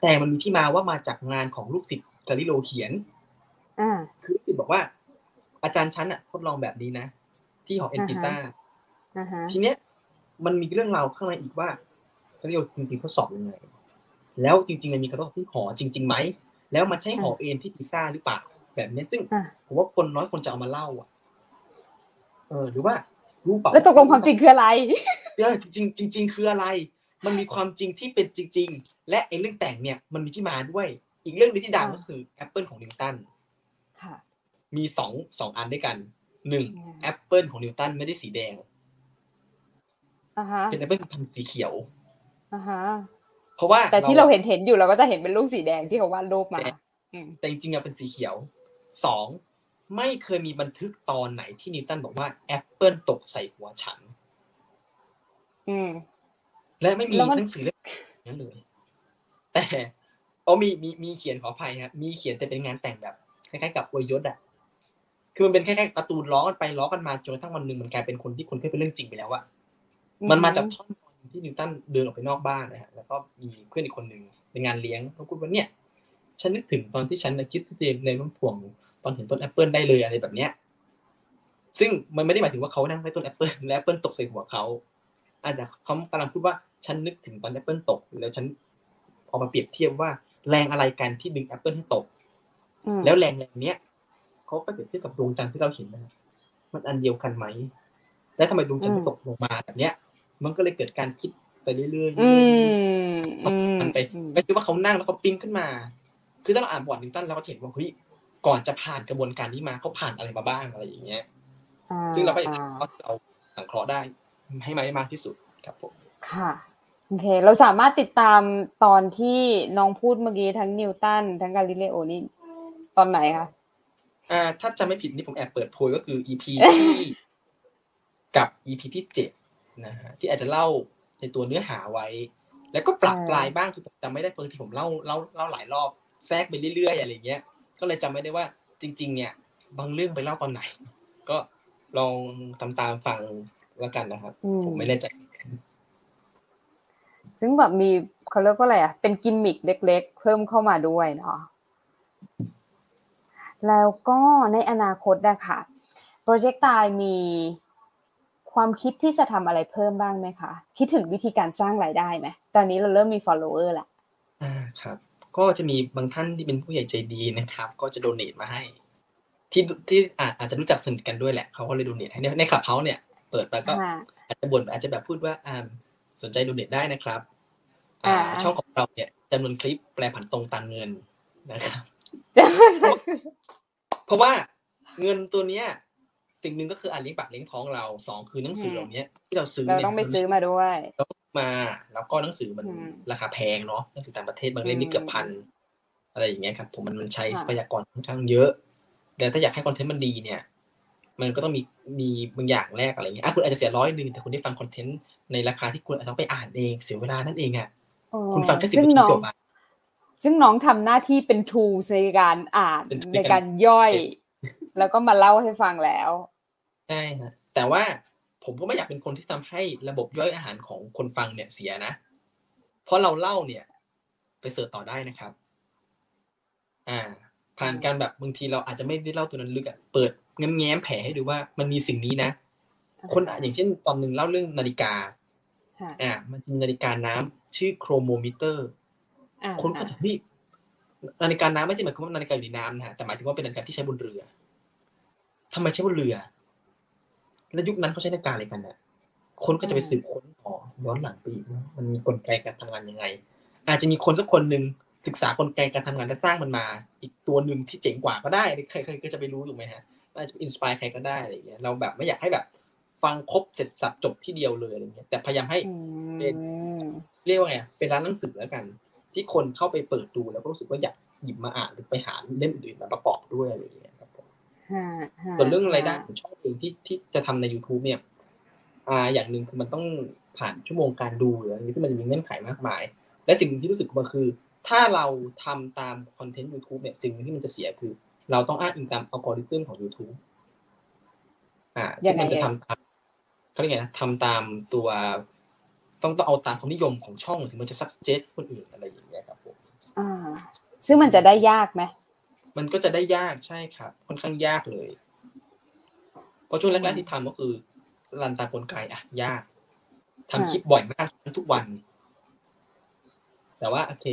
แต่มันมีที่มาว่ามาจากงานของลูกศิษย์คาริโลเขียนอ่าคือลูกศิษย์บอกว่า อาจารย์ชั้นอะทดลองแบบนี้นะ ที่หอเอ็นพิซ่าอ่าฮะทีเนี้ย มันมีเรื่องราวข้างในอีกว่าเขาเรียกว่าจริงๆทดสอบยังไง แล้วจริงๆมันมีการทดสอบที่หอจริงๆไหม แล้วมันใช่หอเอ็นที่พิซซ่าหรือเปล่าแบบเนี้ยซึ่งอ่าผมว่าคนน้อยคนจะเอามาเล่าอะ เออหรือว่ารู้เปล่าแล้วตกลงความจริงคืออะไรเออจริงๆจริง ๆ คืออะไร มันมีความจริงที่เป็นจริง ๆ และไอ้เรื่องแต่งเนี่ยมันมีที่มาด้วย อีกเรื่องหนึงที่ดังอ่าก็คือแอปเปิลของนิวตันค่ะมีสองสองอันด้วยกันหนึ่งอืมแอปเปิลของนิวตันไม่ได้สีแดงอ่าฮะเป็นแอปเปิลพันธุ์สีเขียวอ่าฮะเพราะว่าแต่ที่เราเห็นเห็นอยู่เราก็จะเห็นเป็นลูกสีแดงที่เขาวาดรูปมาอืมแต่จริงๆอะเป็นสีเขียวสองไม่เคยมีบันทึกตอนไหนที่นิวตันบอกว่าแอปเปิลตกใส่หัวฉันอืม และไม่มีแล้วมันหนังสือเล่มนั้นเลย แต่อ๋อมีมีมีเขียนขออภัยครับมีเขียนแต่เป็นงานแต่งแบบคล้ายๆกับอวยยศอะคือมันเป็นแค่การ์ตูนล้อกันไปล้อกันมาจนกระทั่งวันหนึ่งมันกลายเป็นคนที่คนเคยเป็นเรื่องจริงไปแล้วอะมันมาจากท่อนตอนที่นิวตันเดินออกไปนอกบ้านนะฮะแล้วก็มีเพื่อนอีกคนหนึ่งในงานเลี้ยงเขาพูดว่าเนี่ย ฉันนึกถึงตอนที่ฉันน่ะคิดทฤษฎีแรงโน้มถ่วงตอนเห็นต้นแอปเปิลได้เลยอะไรแบบเนี้ย ซึ่งมันไม่ได้หมายถึงว่าเขานั่งใต้ต้นแอปเปิลและแอปเปิลตกใส่หัวเขาอาจจะเขากำลังพูดว่า ฉันนึกถึงตอนแอปเปิลตก แล้วฉันเอามาเปรียบเทียบว่าแรงอะไรกันที่ดึงแอปเปิลให้ตกอืมแล้วแรงแรงเนี้ยเขาก็เปรียบเทียบกับดวงจันทร์ที่เราเห็นนะมันอันเดียวกันไหม และทำไมดวงจันทร์ไม่ตกลงมาแบบเนี้ย มันก็เลยเกิดการคิดไปเรื่อยๆเรื่อยๆอืมอืมมันไปไม่ใช่ว่าเขานั่งแล้วเขาปิ้งขึ้นมา คือถ้าเราอ่านประวัตินิวตันเราก็จะเห็นว่าเฮ้ยก่อนจะผ่านกระบวนการนี้มาเขาผ่านอะไรมาบ้างอะไรอย่างเงี้ยอ่ซึ่งเราก็อยากอ่ว่าเราสังเคราะห์ได้ให้มากมากที่สุดครับผม ค่ะ โอเค เราสามารถติดตามตอนที่น้องพูดเมื่อกี้ทั้งนิวตันทั้งกาลิเลโอนี่ตอนไหนคะอ่า ถ้าจำไม่ผิดนี่ผมแอบเปิดโพยก็คือ EP ที่กับ EP ที่เจ็ดนะฮะที่อาจจะเล่าในตัวเนื้อหาไว้ แล้วก็ปรับปลายบ้างคือผมจำไม่ได้บางทีผมเล่าเล่าเล่าหลายรอบแทรกไปเรื่อยๆอะไรอย่างเงี้ย ก็เลยจำไม่ได้ว่าจริง ๆ เนี่ย บางเรื่องไปเล่าตอนไหน ก็ลองตามตามๆฟังแล้วกันนะครับอืมผมไม่แน่ใจ ซึ่งแบบมีเขาเรียกว่าอะไรอะ เป็นกิมมิคเล็ก ๆ เพิ่มเข้ามาด้วยเนาะแล้วก็ในอนาคตอะค่ะโปรเจกต์ตายมีความคิดที่จะทำอะไรเพิ่มบ้างไหมคะ คิดถึงวิธีการสร้างรายได้ไหมตอนนี้เราเริ่มมี follower แล้วอ่าครับ ก็จะมีบางท่านที่เป็นผู้ใหญ่ใจดีนะครับ ก็จะโดเนทมาให้ ที่ที่อาอาจจะรู้จักสนิทกันด้วยแหละเขาก็เลยโดเนทให้ในในคลับเฮาเนี่ย เปิดมาก็ค่ะอาจจะบ่นอาจจะแบบพูดว่าอ่า สนใจโดเนทได้นะครับอ่าอ่าช่องของเราเนี่ยจำนวนคลิปแปลผันตรงตามเงินนะครับเพราะว่าเงินตัวเนี้ย สิ่งหนึ่งก็คืออ่านเลี้ยงปากเลี้ยงท้องเราสองคือหนังสือเหล่านี้ที่เราซื้อเรานี่ยต้องไปซื้อมาด้วยเราต้องมาแล้วก็หนังสือมันอืมราคาแพงเนาะหนังสือต่างประเทศบางเล่มนี่เกือบพันอะไรอย่างเงี้ยครับ ผมมันมันใช้ค่ะทรัพยากรค่อนข้างเยอะแต่ถ้าอยากให้คอนเทนต์มันดีเนี่ย มันก็ต้องมีมีบางอย่างแรกอะไรเงี้ยอะคุณอาจจะเสียร้อยหนึ่งแต่คุณได้ฟังคอนเทนต์ ในราคาที่คุณอาจจะต้องไปอ่านเองเสียเวลานั่นเองอะอ๋อคุณฟังแค่สิบซึ่งนาทีน้องจบอะซึ่งน้องทำหน้าที่เป็น tools ในการอ่านในการย่อย แล้วก็มาเล่าให้ฟังแล้วใช่ฮะแต่ว่าผมก็ไม่อยากเป็นคนที่ทำให้ระบบย่อยอาหารของคนฟังเนี่ยเสียนะ เพราะเราเล่าเนี่ย ไปเสิร์ชต่อได้นะครับ อ่า ผ่านการแบบบางทีเราอาจจะไม่ได้เล่าตัวนั้นลึกอะเปิดแง้มแง้มแผลให้ดูว่ามันมีสิ่งนี้นะ คนอะอย่างเช่นตอนหนึ่งเล่าเรื่องนาฬิกา อ่ามันมีนาฬิกาน้ำชื่อโครโมมิเตอร์คนก็จะนี่นาฬิกาน้ำไม่ใช่หมายความว่านาฬิกาอยู่ในน้ำนะฮะแต่หมายถึงว่าเป็นนาฬิกาที่ใช้บนเรือทำไมใช้บนเรือ แล้วยุคนั้นเขาใช้นาฬิกาอะไรกันเนี่ยคนก็จะไปสืบค้นต่อย้อนหลังไปอีกว่ามันมีกลไกการทำงานยังไง อาจจะมีคนสักคนหนึ่งศึกษากลไกการทำงานและสร้างมันมา อีกตัวหนึ่งที่เจ๋งกว่าก็ได้ใครๆก็จะไปรู้ถูกไหมฮะอาจจะอินสปายใครก็ได้อะไรอย่างเงี้ยเราแบบไม่อยากให้แบบ ฟังครบเสร็จสับจบที่เดียวเลยอะไรเงี้ยแต่พยายามให้เป็นเรียกว่าไงเป็นร้านหนังสือแล้วกัน ที่คนเข้าไปเปิดดูแล้วก็รู้สึกว่าอยากหยิบมาอ่านหรือไปหาเล่มอื่นมาประกอบด้วยอะไรอย่างเงี้ยครับผมส่วนเรื่องรายได้ของช่องเองที่ที่จะทำใน youtube เนี่ย อ่าอย่างหนึ่งคือมันต้องผ่านชั่วโมงการดูหรืออะไรที่มันจะมีเงื่อนไขมากมาย และสิ่งที่รู้สึกมาคือ ถ้าเราทำตามคอนเทนต์ YouTube เนี่ยสิ่งที่มันจะเสียคือ เราต้องอ้างอิงตามอัลกอริทึมของ YouTube อ่าที่มันจะทำตาม เขาเรียกไงนะทำตามตัว ต้องต้องเอาตามความนิยมของช่องถึงมันจะซักเจสคนอื่นอะไรอย่างเงี้ยครับผมอ่าซึ่งมันจะได้ยากไหมมันก็จะได้ยากใช่ครับค่อนข้างยากเลยเพราะช่วงแรกๆที่ทำก็คือรันตามกลไกอะ ยากทำคลิปบ่อยมากทุกวัน แต่ว่าโอเค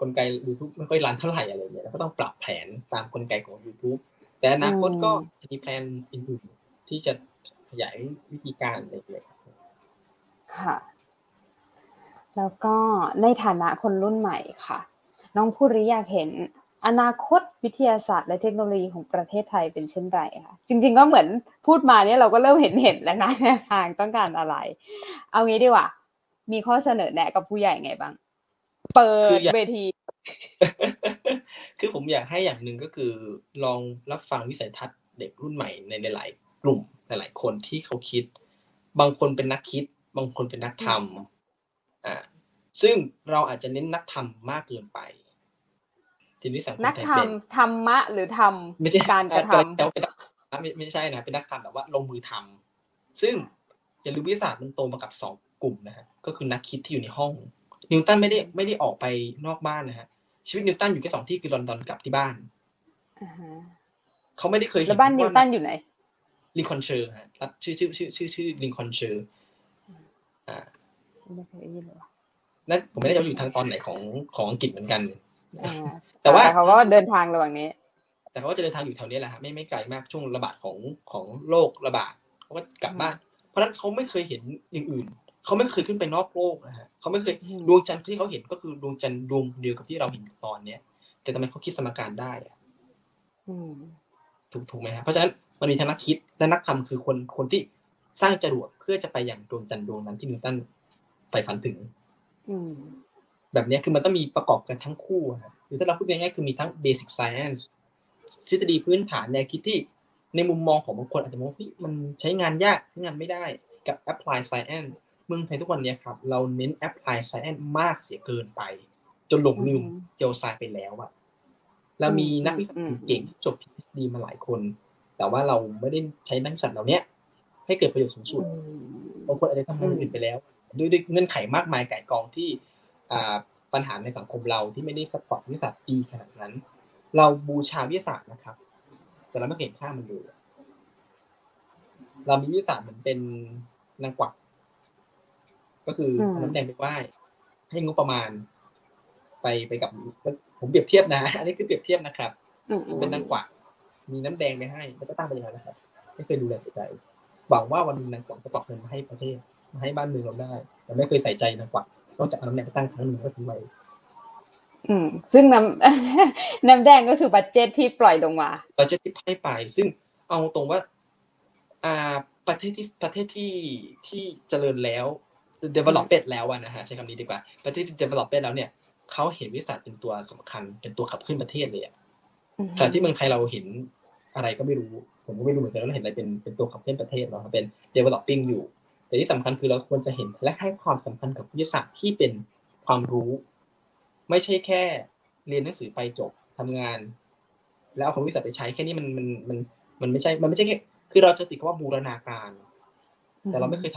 กลไก YouTube ไม่ค่อยรันเท่าไหร่อะไรเงี้ยแล้วก็ต้องปรับแผนตามกลไกของ YouTube แต่อนาคตก็จะมีแผนอื่นๆที่จะ ขยายวิธีการอะไรอย่างเงี้ยค่ะ แล้วก็ในฐานะคนรุ่นใหม่ค่ะ น้องพูดริอยากเห็นอนาคตวิทยาศาสตร์และเทคโนโลยีของประเทศไทยเป็นเช่นไรคะจริง ๆ ก็เหมือนพูดมาเนี่ยเราก็เริ่มเห็นเห็นแล้วนะทางต้องการอะไร เอางี้ดีกว่า มีข้อเสนอแนะกับผู้ใหญ่ไงบ้าง เปิดเวที คือผมอยากให้อย่างหนึ่งก็คือ ลองรับฟังวิสัยทัศน์เด็กรุ่นใหม่ในหลายกลุ่ม หลาย ๆ คนที่เขาคิด บางคนเป็นนักคิด บางคนเป็นนักทำอ่าซึ่งเราอาจจะเน้นนักทำมากเกินไปทีนี้สังคมนักทำธรรมะหรือทำไม่ใช่การกระทำแต่เป็นไม่ไม่ใช่นะเป็นนักทำแบบว่าลงมือทำซึ่งอย่าลืมวิทยาศาสตร์มันโตมากับสองกลุ่มนะฮะก็คือนักคิดที่อยู่ในห้อง นิวตันไม่ได้ไม่ได้ออกไปนอกบ้านนะฮะชีวิตนิวตันอยู่แค่สองที่คือลอนดอนกับที่บ้านเขาไม่ได้เคยเห็นแล้วบ้านนิวตันอยู่ไหน ลิงคอนเชอร์ฮะชื่อชื่อชื่อชื่อชื่อลิงคอนเชอร์อ่าไม่เคยได้ยินเลยนั่นผมไม่ได้จะอยู่ทางตอนไหนของของอังกฤษเหมือนกัน แต่ว่าเขาก็เดินทางระหว่างนี้ แต่เขาก็จะเดินทางอยู่แถวนี้แหละฮะไม่ไม่ไกลมากช่วงระบาดของของโรคระบาดเขาก็กลับบ้าน เพราะฉะนั้นเขาไม่เคยเห็นอย่างอื่นเขาไม่เคยขึ้นไปนอกโลกนะฮะเขาไม่เคยดวงจันทร์ที่เขาเห็นก็คือดวงจันทร์ดวงเดียวกับที่เราเห็นตอนเนี้ยแต่ทำไมเขาคิดสมการได้อะถูกถูกไหมฮะเพราะฉะนั้น มันมีทั้งนักคิดและนักทำคือคนคนที่สร้างจรวดเพื่อจะไปอย่างดวงจันทร์ดวงนั้นที่นิวตันไปฝันถึงแบบนี้คือมันต้องมีประกอบกันทั้งคู่ครับหรือถ้าเราพูดง่ายๆคือมีทั้ง basic science ทฤษฎีพื้นฐานแนวคิดที่ในมุมมองของบางคนอาจจะมองว่ามันใช้งานยากใช้งานไม่ได้กับ apply science เมืองไทยทุกวันนี้ครับ เราเน้น apply science มากเสียเกินไป จนหลงลืมเจลไซไปแล้วอะเรามีนักวิชาการเก่งจบทฤษฎีมาหลายคน แต่ว่าเราไม่ได้ใช้นักวิชาเหล่านี้ให้เกิดประโยชน์สูงสุดบางคนอาจจะทำงานอื่นไปแล้ว ด้วยด้วยเงื่อนไขมากมายไก่กองที่ปัญหาในสังคมเราที่ไม่ได้สปอร์ตวิทยาศาสตร์ดีขนาดนั้น เราบูชาวิทยาศาสตร์นะครับ แต่เราไม่เห็นค่ามันเลยเรามีวิทยาศาสตร์เหมือนเป็นนางกวักก็คือน้ำแดงไปไหว้ให้งบประมาณ ไปไปกับผมเปรียบเทียบนะ อันนี้คือเปรียบเทียบนะครับ เป็นนางกวัก มีน้ำแดงไปให้ แล้วก็ตั้งไปอย่างนั้นนะครับ ไม่เคยดูแลใจ หวังว่าวันนึงนางกวักจะกวักเงินมาให้ประเทศมาให้บ้านเมืองเราได้ แต่ไม่เคยใส่ใจนางกวักนอกจากน้ำแดงตั้งครั้งหนึ่งก็ทิ้งไว้อืม ซึ่งน้ำน้ำแดงก็คือ budget ที่ปล่อยลงมา budget ที่ให้ไป ซึ่งเอาตรงว่า อ่าประเทศที่ประเทศที่ที่เจริญแล้ว developed แล้วนะฮะใช้คำนี้ดีกว่า ประเทศที่ developed แล้วเนี่ยเขาเห็นวิสัยเป็นตัวสำคัญเป็นตัวขับเคลื่อนประเทศเลยอะแต่ที่เมืองไทยเราเห็น อะไรก็ไม่รู้ ผมก็ไม่รู้เหมือนกันเราเห็นอะไรเป็นเป็นตัวขับเคลื่อนประเทศเราเป็น developing อยู่ แต่ที่สำคัญคือเราควรจะเห็นและให้ความสำคัญกับวิทยาศาสตร์ที่เป็นความรู้ ไม่ใช่แค่เรียนหนังสือไปจบทำงาน แล้วเอาความวิสัยไปใช้แค่นี้มันมันมันมันไม่ใช่ มันไม่ใช่แค่ คือเราจะติดคำว่าบูรณาการ แต่เราไม่เคยท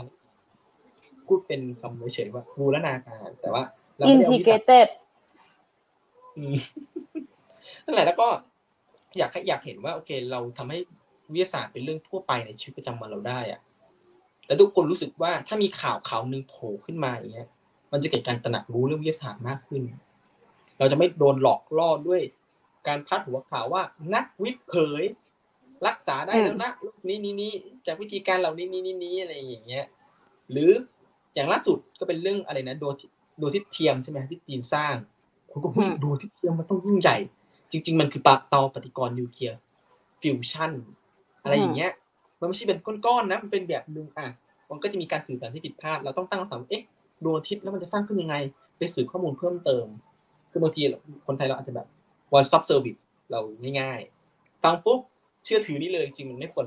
ำพูดเป็นคำเฉยๆว่าบูรณาการ แต่ว่าเราอินไม่ได้ทิเอาวิเกสัยเต็ดอืมนั่นแหละแล้วก็ อยากให้อยากเห็นว่าโอเค เราทำให้วิทยาศาสตร์เป็นเรื่องทั่วไปในชีวิตประจำวันเราได้อะแต่ทุกคนรู้สึกว่าถ้ามีข่าวข่าวหนึ่งโผล่ขึ้นมาอย่างเงี้ย มันจะเกิดการตระหนักรู้เรื่องวิทยาศาสตร์มากขึ้น เราจะไม่โดนหลอกล่อด้วย การพาดหัวข่าวว่านักวิทย์เผย รักษาได้แล้วนะโรคนี้นี้นี้จากวิธีการเหล่านี้นี้นี้นี้อะไรอย่างเงี้ย หรืออย่างล่าสุดก็เป็นเรื่องอะไรนะดวงดวงอาทิตย์เทียมใช่ไหมที่จีนสร้างคุณก็พูดดวงอาทิตย์เทียมมันต้องยิ่งใหญ่ จริง ๆ มันคือปะเตาปฏิกรณ์นิวเคลียร์ฟิวชั่นอะไรอย่างเงี้ย มันไม่ใช่เป็นก้อนๆนะ มันเป็นแบบนึงอะ มันก็จะมีการสื่อสารที่ผิดพลาด เราต้องตั้งคำถามเอ๊ะดวงอาทิตย์แล้วมันจะสร้างขึ้นยังไง ไปสืบข้อมูลเพิ่มเติม คือบางทีคนไทยเราอาจจะแบบ one stop service เราง่ายๆ ฟังปุ๊บเชื่อถือนี่เลยจริงๆมันไม่ควร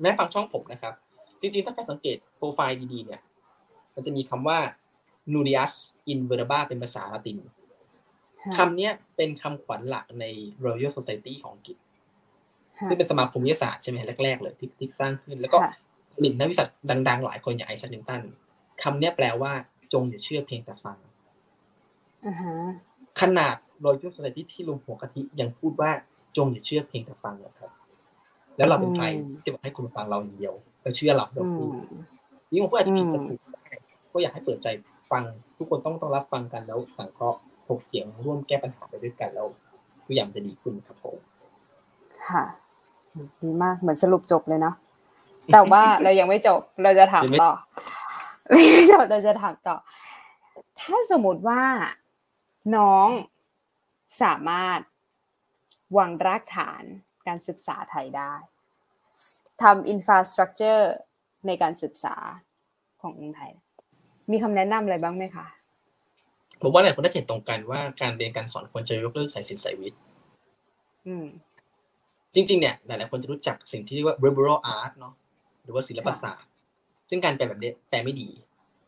แม้ฟังช่องผมนะครับ จริงๆ ถ้าใครสังเกตโปรไฟล์ดีๆ เนี่ย มันจะมีคำว่า nullius in verba เป็นภาษาละติน คำเนี้ยเป็นคำขวัญหลักใน Royal Society ของอังกฤษซึ่งเป็นสมาคมวิทยาศาสตร์ใช่ไหมแรก ๆ เลยที่ที่สร้างขึ้น แล้วก็ผลิตนักวิทยาศาสตร์ดัง ๆ หลายคนอย่างไอซ์นิวตันคำเนี้ยแปลว่าจงอย่าเชื่อเพียงแต่ฟังขนาด Royal Society ที่ลงหัวกะทิยังพูดว่าจงอย่าเชื่อเพียงแต่ฟังนะครับ แล้วเราเป็นใครที่บอกให้คุณฟังเราอย่างเดียวแล้วเชื่อเราเราพูดยิ่งผมก็อาจจะผิดจะถูกก็อยากให้เปิดใจฟังทุกคนต้องต้องรับฟังกันแล้วสังเคราะห์ ถกเถียงร่วมแก้ปัญหาไปด้วยกันแล้วทุกอย่างจะดีขึ้นครับผมค่ะดีมากเหมือนสรุปจบเลยเนาะแต่ว่าเรายังไม่จบเราจะถามต่อไม่จบเราจะถามต่อ ถ้าสมมติว่าน้องสามารถวางรากฐานการศึกษาไทยได้ทำอินฟราสตรักเจอร์ในการศึกษาของเมืองไทย มีคำแนะนำอะไรบ้างไหมคะ ผมว่าหลายคนน่าจะเห็นตรงกันว่าการเรียนการสอนควรจะยกเลิกสายศิลป์สายวิทย์อืมจริง ๆ เนี่ยหลายๆคนจะรู้จักสิ่งที่เรียกว่า liberal art เนาะหรือว่าศิลปศาสตร์ซึ่งการแปลแบบนี้แปลไม่ดี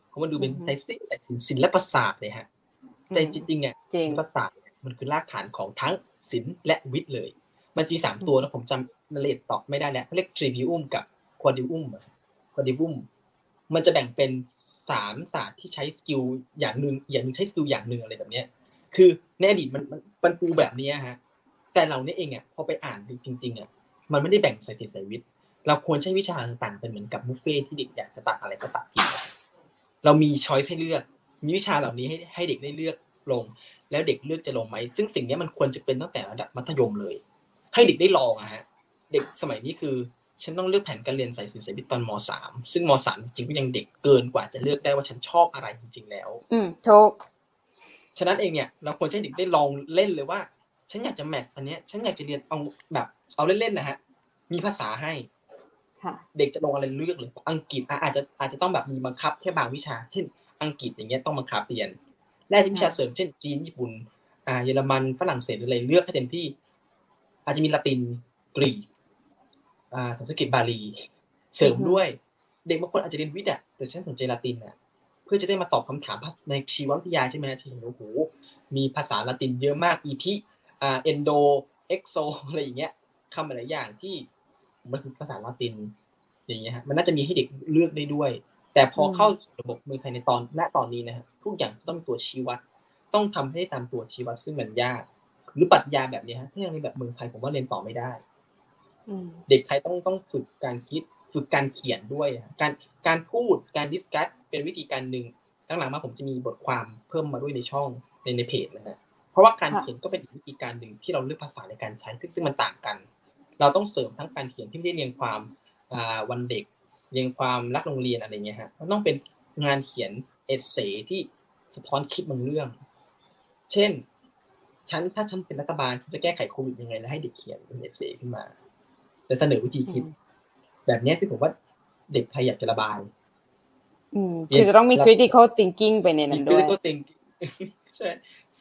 เพราะมันดูเป็นสายศิลป์สายศิลป์ศิลปศาสตร์เลยฮะแต่จริงๆเนี่ยจริงศิลปศาสตร์มันคือรากฐานของทั้งศิลป์และวิทย์เลย มันจะมีสามตัวนะผมจำละเอียดตอบไม่ได้แล้วเขาเรียก trivium กับ quadrivium quadrivium มั มันจะแบ่งเป็นสามศาสตร์ที่ใช้ skill อย่างหนึ่งอย่างหนึ่งใช้ skill อย่างหนึ่งอะไรแบบเนี้ย คือในอดีตมันมันปูแบบนี้ฮะ แต่เราเนี่ยเองอะพอไปอ่านจริงๆอะมันไม่ได้แบ่งสายศิลป์สายวิทย์ เราควรใช้วิชาต่างๆเป็นเหมือนกับบุฟเฟ่ที่เด็กอยากจะตัดอะไรก็ตัดกินเรามีช้อยส์ให้เลือก มีวิชาเหล่านี้ให้ให้เด็กได้เลือกลง แล้วเด็กเลือกจะลงไหม ซึ่งสิ่งนี้มันควรจะเป็นตั้งแต่ระดับมัธยมเลย ให้เด็กได้ลองอะฮะ เด็กสมัยนี้คือ ฉันต้องเลือกแผนการเรียนสายศิลป์สายวิทย์ตอนมสามซึ่งมสามจริงๆก็ยังเด็กเกินกว่าจะเลือกได้ว่าฉันชอบอะไรจริง ๆ แล้ว อืมถูกฉะนั้นเองเนี่ยเราควรให้เด็กได้ลองเล่นเลยว่า ฉันอยากจะแมทช์อันเนี้ย ฉันอยากจะเรียนเอาแบบเอาเล่นๆนะฮะ มีภาษาให้ค่ะเด็กจะลงอะไรเลือกเลยอังกฤษอะอาจจะอาจจะต้องแบบมีบังคับแค่บางวิชา เช่น อังกฤษอย่างเงี้ยต้องบังคับเรียนและจะมีวิชาเสริมเช่นจีนญี่ปุ่นอ่าเยอรมันฝรั่งเศสหรืออะไรเลือกให้เต็มที่ อาจจะมีละตินกรีกอ่า สันสกฤตบาลี เสริมด้วย เด็กบางคนอาจจะเรียนวิทย์อะแต่ฉันสนใจละตินอะเพื่อจะได้มาตอบคำถามในชีววิทยาใช่ไหมที่เห็นโอ้โหมีภาษาละตินเยอะมาก epi อ่า endo exo อะไรอย่างเงี้ยคำหลายอย่างที่มันคือภาษาละติน อย่างเงี้ยฮะมันน่าจะมีให้เด็กเลือกได้ด้วย แต่พอเข้าระบบเมืองไทยในตอนณตอนนี้นะฮะทุกอย่างต้องมีตัวชี้วัด ต้องทำให้ตามตัวชี้วัดซึ่งมันยาก หรือปรัชญาแบบนี้ฮะถ้ายังเป็นแบบเมืองไทยผมว่าเรียนต่อไม่ได้อืม เด็กไทยต้องต้องฝึกการคิด ฝึกการเขียนด้วยอะการการพูดการ discuss เป็นวิธีการหนึ่งหลังๆมาผมจะมีบทความเพิ่มมาด้วยในช่องในในเพจนะฮะเพราะว่าการเขียนก็เป็นอีกวิธีการหนึ่งที่เราเลือกภาษาในการใช้ซึ่งซึ่งมันต่างกัน เราต้องเสริมทั้งการเขียนที่ไม่ได้เรียงความอ่าวันเด็กเรียงความรักโรงเรียนอะไรเงี้ยฮะมันต้องเป็นงานเขียน essay ที่สะท้อนคิดบางเรื่อง เช่นฉันถ้าฉันเป็นรัฐบาลฉันจะแก้ไขโควิดยังไงแล้วให้เด็กเขียนเป็น essay ขึ้นมา จะเสนอวิธีคิด แบบเนี้ยที่ผมว่าเด็กไทยอยากจะระบายอืมคือจะต้องมี critical thinking ไปในนั้นด้วยก็ติงใช่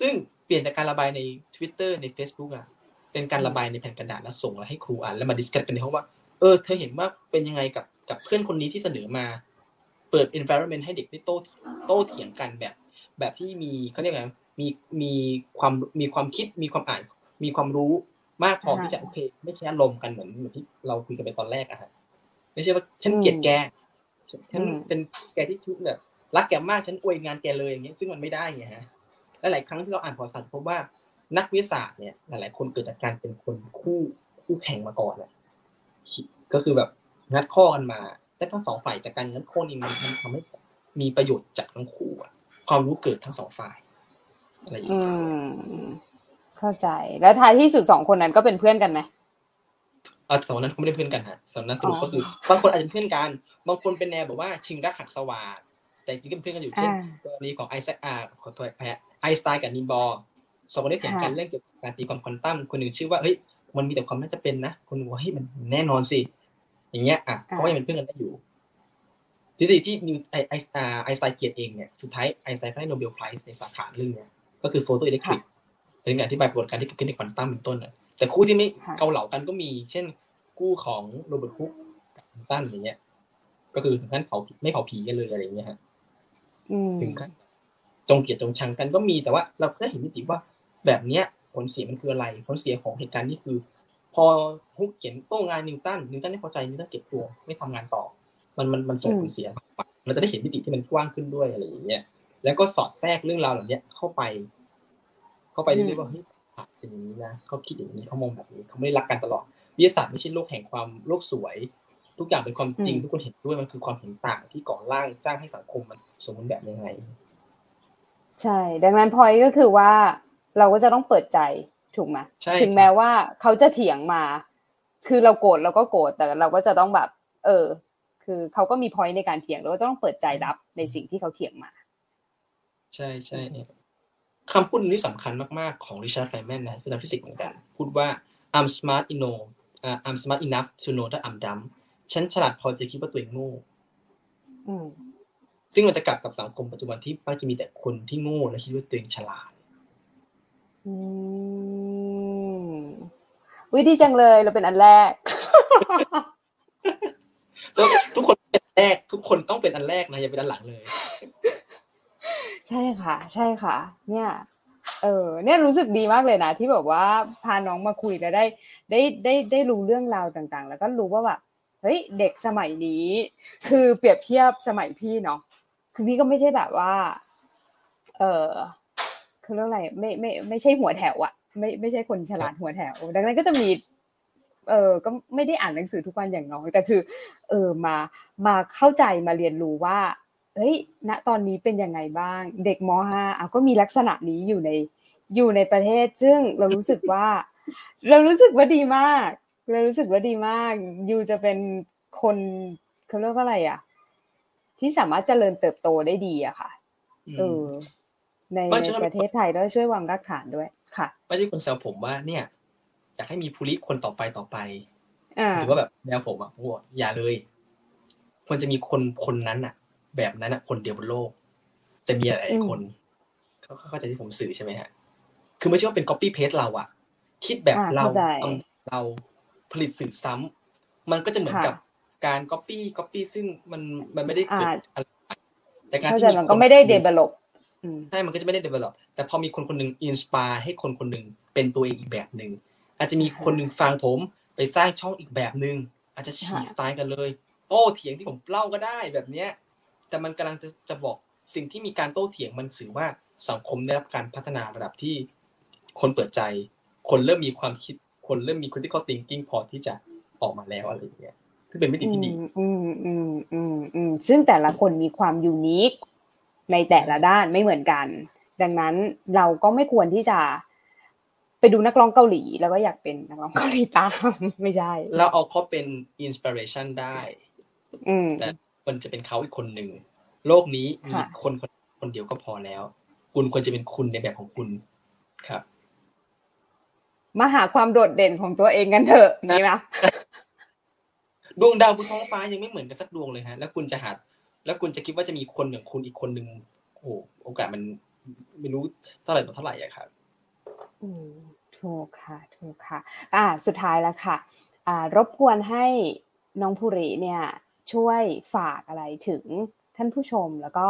ซึ่งเปลี่ยนจากการระบายใน Twitter ใน Facebook อะเป็นการระบายในแผ่นกระดาษแล้วส่งแล้วให้ครูอ่านแล้วมาดิสคัสกันในห้องว่าเออเธอเห็นว่าเป็นยังไงกับกับเพื่อนคนนี้ที่เสนอมา เปิด environment ให้เด็กได้โต้โต้เถียงกันแบบ แบบที่มีเขาเรียกไงมีมีความมีความคิดมีความอ่าน มีความรู้ มากพอที่จะโอเค ไม่ใช่อารมณ์กันเหมือนเหมือนที่เราคุยกันไปตอนแรกอะฮะไม่ใช่ว่าฉันเกลียดแกฉันเป็นแกที่ชุดแบบรักแกมากฉันอวยงานแกเลยอย่างเงี้ยซึ่งมันไม่ได้ไงฮะและหลายครั้งที่เราอ่านประวัติศาสตร์พบว่านักวิทยาศาสตร์เนี่ยหลายๆคนเกิดจากการเป็นคนคู่คู่แข่งมาก่อนแหละก็คือแบบงัดข้อกันมาแต่ทั้งสองฝ่ายจากการงัดข้อนี้มันมันทำให้มีประโยชน์จากทั้งคู่อะความรู้เกิดทั้งสองฝ่ายอะไรอย่างเงี้ย เข้าใจ แล้วท้ายที่สุดสองคนนั้นก็เป็นเพื่อนกันไหมอ่าสองนั้นเขาไม่ได้เพื่อนกันฮะสองนั้นสรุปก็คือบางคนอาจจะเป็นเพื่อนกัน บางคนเป็นแนวแบบว่าชิงรักหักสวาดแต่จริงๆก็เป็นเพื่อนกันอยู่เช่นกรณีของไอแซคอาร์ขอโทษแพ้ไอสไตน์กับนิมบอร์สองคนนี้เถียงกันเรื่องเกี่ยวกับการตีความควอนตัมคนหนึ่งชื่อว่าเฮ้ยมันมีแต่ความน่าจะเป็นนะคนหนึ่งว่าเฮ้ยมันแน่นอนสิอย่างเงี้ยอะเขาก็ยังเป็นเพื่อนกันได้อยู่ทีนี้ที่นิวไอไอไอสไตน์เกียรติเองเนี่ยสุดท้ายไอสไตน์ได้ Nobel Prize ในสาขาเรื่องเนี้ยก็คือ photoelectric เป็นการอธิบายปรากฏการณ์ที่เกิดขึ้นในควอนตัมเป็นต้นอะแต่คู่ที่ไม่เกาเหลากันก็มี เช่นคู่ของโรเบิร์ตฮุกกับนิวตันอย่างเงี้ย ก็คือถึงขั้นเผาไม่เผาผีกันเลยอะไรอย่างเงี้ยฮะถึงขั้นจงเกลียดจงชังกันก็มีแต่ว่า เราก็เห็นมิติว่าแบบเนี้ยผลเสียมันคืออะไร ผลเสียของเหตุการณ์นี้คือ พอฮุกเขียนโต้งานนิวตันนิวตันไม่พอใจนิวตันเก็บตัวไม่ทำงานต่อ มันมันมันส่งผลเสียเราจะได้เห็นมิติที่มันกว้างขึ้นด้วยอะไรอย่างเงี้ยแล้วก็สอดแทรกเรื่องราวเหล่านี้เข้าไป เข้าไปเรื่อยๆว่าเฮ้ยเป็นอย่างนี้นะเขาคิดอย่างนี้เขามองแบบนี้เขาไม่รักกันตลอดวิทยาศาสตร์ไม่ใช่โลกแห่งความโลกสวย ทุกอย่างเป็นความจริงทุกคนเห็นด้วยมันคือความเห็นต่างที่ก่อร่างสร้างให้สังคมมันสมบูรณ์แบบยังไง ใช่ ดังนั้นพอยก็คือว่าเราก็จะต้องเปิดใจถูกไหมถึงแม้ว่าเขาจะเถียงมา คือเราโกรธเราก็โกรธแต่เราก็จะต้องแบบ เออ คือเขาก็มีพอยในการเถียงเราก็ต้องเปิดใจรับในสิ่งที่เขาเถียงมา ใช่ใช่ คำพูดนี้สำคัญมากๆของริชาร์ดไฟน์แมนนะเป็นนักฟิสิกส์เหมือนกัน พูดว่า I'm smart enough uh, I'm smart enough to know that I'm dumb ฉันฉลาดพอจะคิดว่าตัวเองโง่ซึ่งมันจะกลับกับสังคมปัจจุบันที่มักจะมีแต่คนที่โง่และคิดว่าตัวเองฉลาดวิธีจังเลยเราเป็นอันแรก ทุกคนเป็นแรก ทุกคนต้องเป็นอันแรกนะอย่าเป็นอันหลังเลย ใช่ค่ะ ใช่ค่ะ เนี่ย เออเนี่ยรู้สึกดีมากเลยนะที่แบบว่าพาน้องมาคุยแล้วได้ ได้ได้ได้รู้เรื่องราวต่างๆ แล้วก็รู้ว่าแบบเฮ้ยเด็กสมัยนี้ คือเปรียบเทียบสมัยพี่เนาะคือพี่ก็ไม่ใช่แบบว่า เออคือเรื่องอะไรไม่ไม่ไม่ใช่หัวแถวอะไม่ไม่ใช่คนฉลาดหัวแถว ดังนั้นก็จะมี เออก็ไม่ได้อ่านหนังสือทุกวันอย่างน้อยแต่คือ เออมามาเข้าใจมาเรียนรู้ว่า เฮ้ย ณ ตอนนี้เป็นยังไงบ้าง เด็กม .5 อะก็มีลักษณะนี้อยู่ในอยู่ในประเทศ ซึ่งเรารู้สึกว่า เรารู้สึกว่าดีมาก เรารู้สึกว่าดีมาก ยูจะเป็นคนเขาเรียกว่าอะไรอะ ที่สามารถเจริญเติบโตได้ดีอะค่ะ เออ ในในประเทศไทยแล้วช่วยวางรากฐานด้วย ค่ะ ไม่ใช่คนแซวผมว่าเนี่ย อยากให้มีภูริคนต่อไปต่อไปหรือว่าแบบแนวผมอะโอ้อย่าเลย ควรจะมีคนคนนั้นอะ แบบนั้นอะคนเดียวบนโลก จะมีหลายคนเขาเข้าใจที่ผมสื่อใช่ไหมฮะ คือไม่ใช่ว่าเป็น copy paste เราอะคิดแบบเราเราผลิตสื่อซ้ำมันก็จะเหมือนกับการ copy copy ซึ่งมันมันไม่ได้เกิดอะไรแต่การที่มันก็ไม่ได้ develop ใช่มันก็จะไม่ได้ develop แต่พอมีคนคนหนึ่ง inspire ให้คนคนหนึ่งเป็นตัวเองอีกแบบหนึ่งอาจจะมีคนหนึ่งฟังผมไปสร้างช่องอีกแบบหนึ่งอาจจะฉีกสไตล์กันเลยโต้เถียงที่ผมเล่าก็ได้แบบเนี้ย แต่มันกำลังจะจะบอกสิ่งที่มีการโต้เถียงมันสื่อว่าสังคมได้รับการพัฒนาระดับที่คนเปิดใจ คนเริ่มมีความคิด คนเริ่มมี critical thinking พอที่จะออกมาแล้วอะไรอย่างเงี้ยคือเป็นมิติที่ดีอืมอืมอืมอืมซึ่งแต่ละคนมีความยูนิคในแต่ละด้านไม่เหมือนกัน ดังนั้นเราก็ไม่ควรที่จะไปดูนักร้องเกาหลี แล้วก็อยากเป็นนักร้องเกาหลีตามไม่ใช่ เราเอาเขาเป็น inspiration ได้แต่ มันจะเป็นเขาอีกคนหนึ่งโลกนี้มีคนคนคนเดียวก็พอแล้ว คุณควรจะเป็นคุณในแบบของคุณครับ มาหาความโดดเด่นของตัวเองกันเถอะนี่นะดวงดาวบนท้องฟ้ายังไม่เหมือนกันสักดวงเลยฮะ แล้วคุณจะหาแล้วคุณจะคิดว่าจะมีคนอย่างคุณอีกคนหนึ่งโอ้โอกาสมันไม่รู้เท่าไหร่ต่อเท่าไหร่อะครับอืมถูกค่ะถูกค่ะ อ่า สุดท้ายแล้วค่ะ อ่า รบกวนให้น้องภูริเนี่ย ช่วยฝากอะไรถึงท่านผู้ชมแล้วก็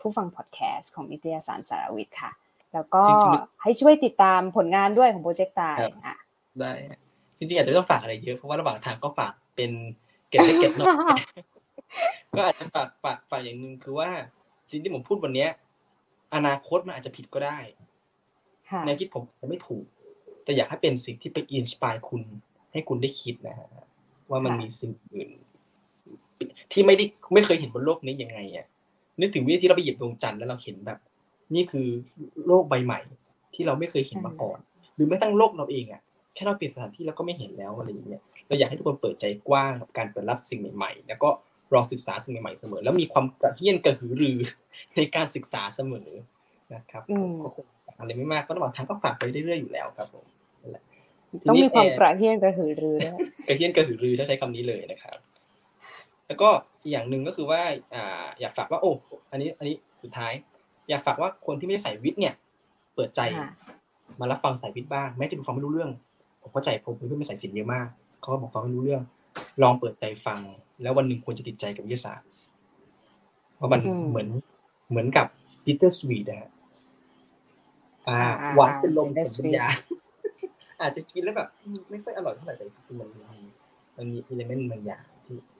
ผู้ฟังพอดแคสต์ของนิตยสารสารวิทย์ค่ะ แล้วก็ให้ช่วยติดตามผลงานด้วยของโปรเจกต์ตายอะได้จริงๆอาจจะไม่ต้องฝากอะไรเยอะเพราะว่าระหว่างทางก็ฝากเป็นเก็บได้เก็บหน่อยก็อาจจะฝากฝากฝากอย่างหนึ่งคือว่าสิ่งที่ผมพูดวันเนี้ย อนาคตมันอาจจะผิดก็ได้ในคิดผมจะไม่ถูก แต่อยากให้เป็นสิ่งที่ไปอินสปายคุณ ให้คุณได้คิดนะฮะว่ามันมีสิ่งอื่น ที่ไม่ได้ไม่เคยเห็นบนโลกนี้ยังไงอะนึกถึงวิธีที่เราไปเหยียบดวงจันทร์แล้วเราเห็นแบบ นี่คือโลกใบใหม่ ที่เราไม่เคยเห็นมาก่อน หรือไม่ตั้งโลกเราเองอะแค่เราเปลี่ยนสถานที่เราก็ไม่เห็นแล้วอะไรอย่างเงี้ยเราอยากให้ทุกคนเปิดใจกว้างกับการเปิดรับสิ่งใหม่ๆ แล้วก็รอศึกษาสิ่งใหม่ๆเสมอ แล้วมีความกระเฮี้ยนกระหือรือในการศึกษาเสมอนะครับก็คงอะไรไม่มากก็ระหว่างทางก็ฝากไปเรื่อยๆอยู่แล้วครับผมต้องมีความกระเฮี้ยนกระหือรือด้วยกระเฮี้ยนกระหือรือจะใช้คำนี้เลยนะครับ แล้วก็อีกอย่างหนึ่งก็คือว่าอ่าอยากฝากว่าโอ้อันนี้อันนี้สุดท้าย อยากฝากว่าคนที่ไม่ได้ใส่วิทย์เนี่ย เปิดใจ มารับฟังสายวิทย์บ้างแม้จะฟังไม่รู้เรื่อง ผมเข้าใจผมเพื่อนไม่ใส่สินเยอะมากเขาก็บอกฟังไม่รู้เรื่อง ลองเปิดใจฟัง แล้ววันหนึ่งควรจะติดใจกับวิทยาศาสตร์เพราะมันเหมือนเหมือนกับปีเตอร์สวีดนะฮะอ่าหวานเป็นลมเป็นปัญญาอาจจะกินแล้วแบบไม่ค่อยอร่อยเท่าไหร่แต่มันมีมันมีอิเลเมนต์บางอย่างที่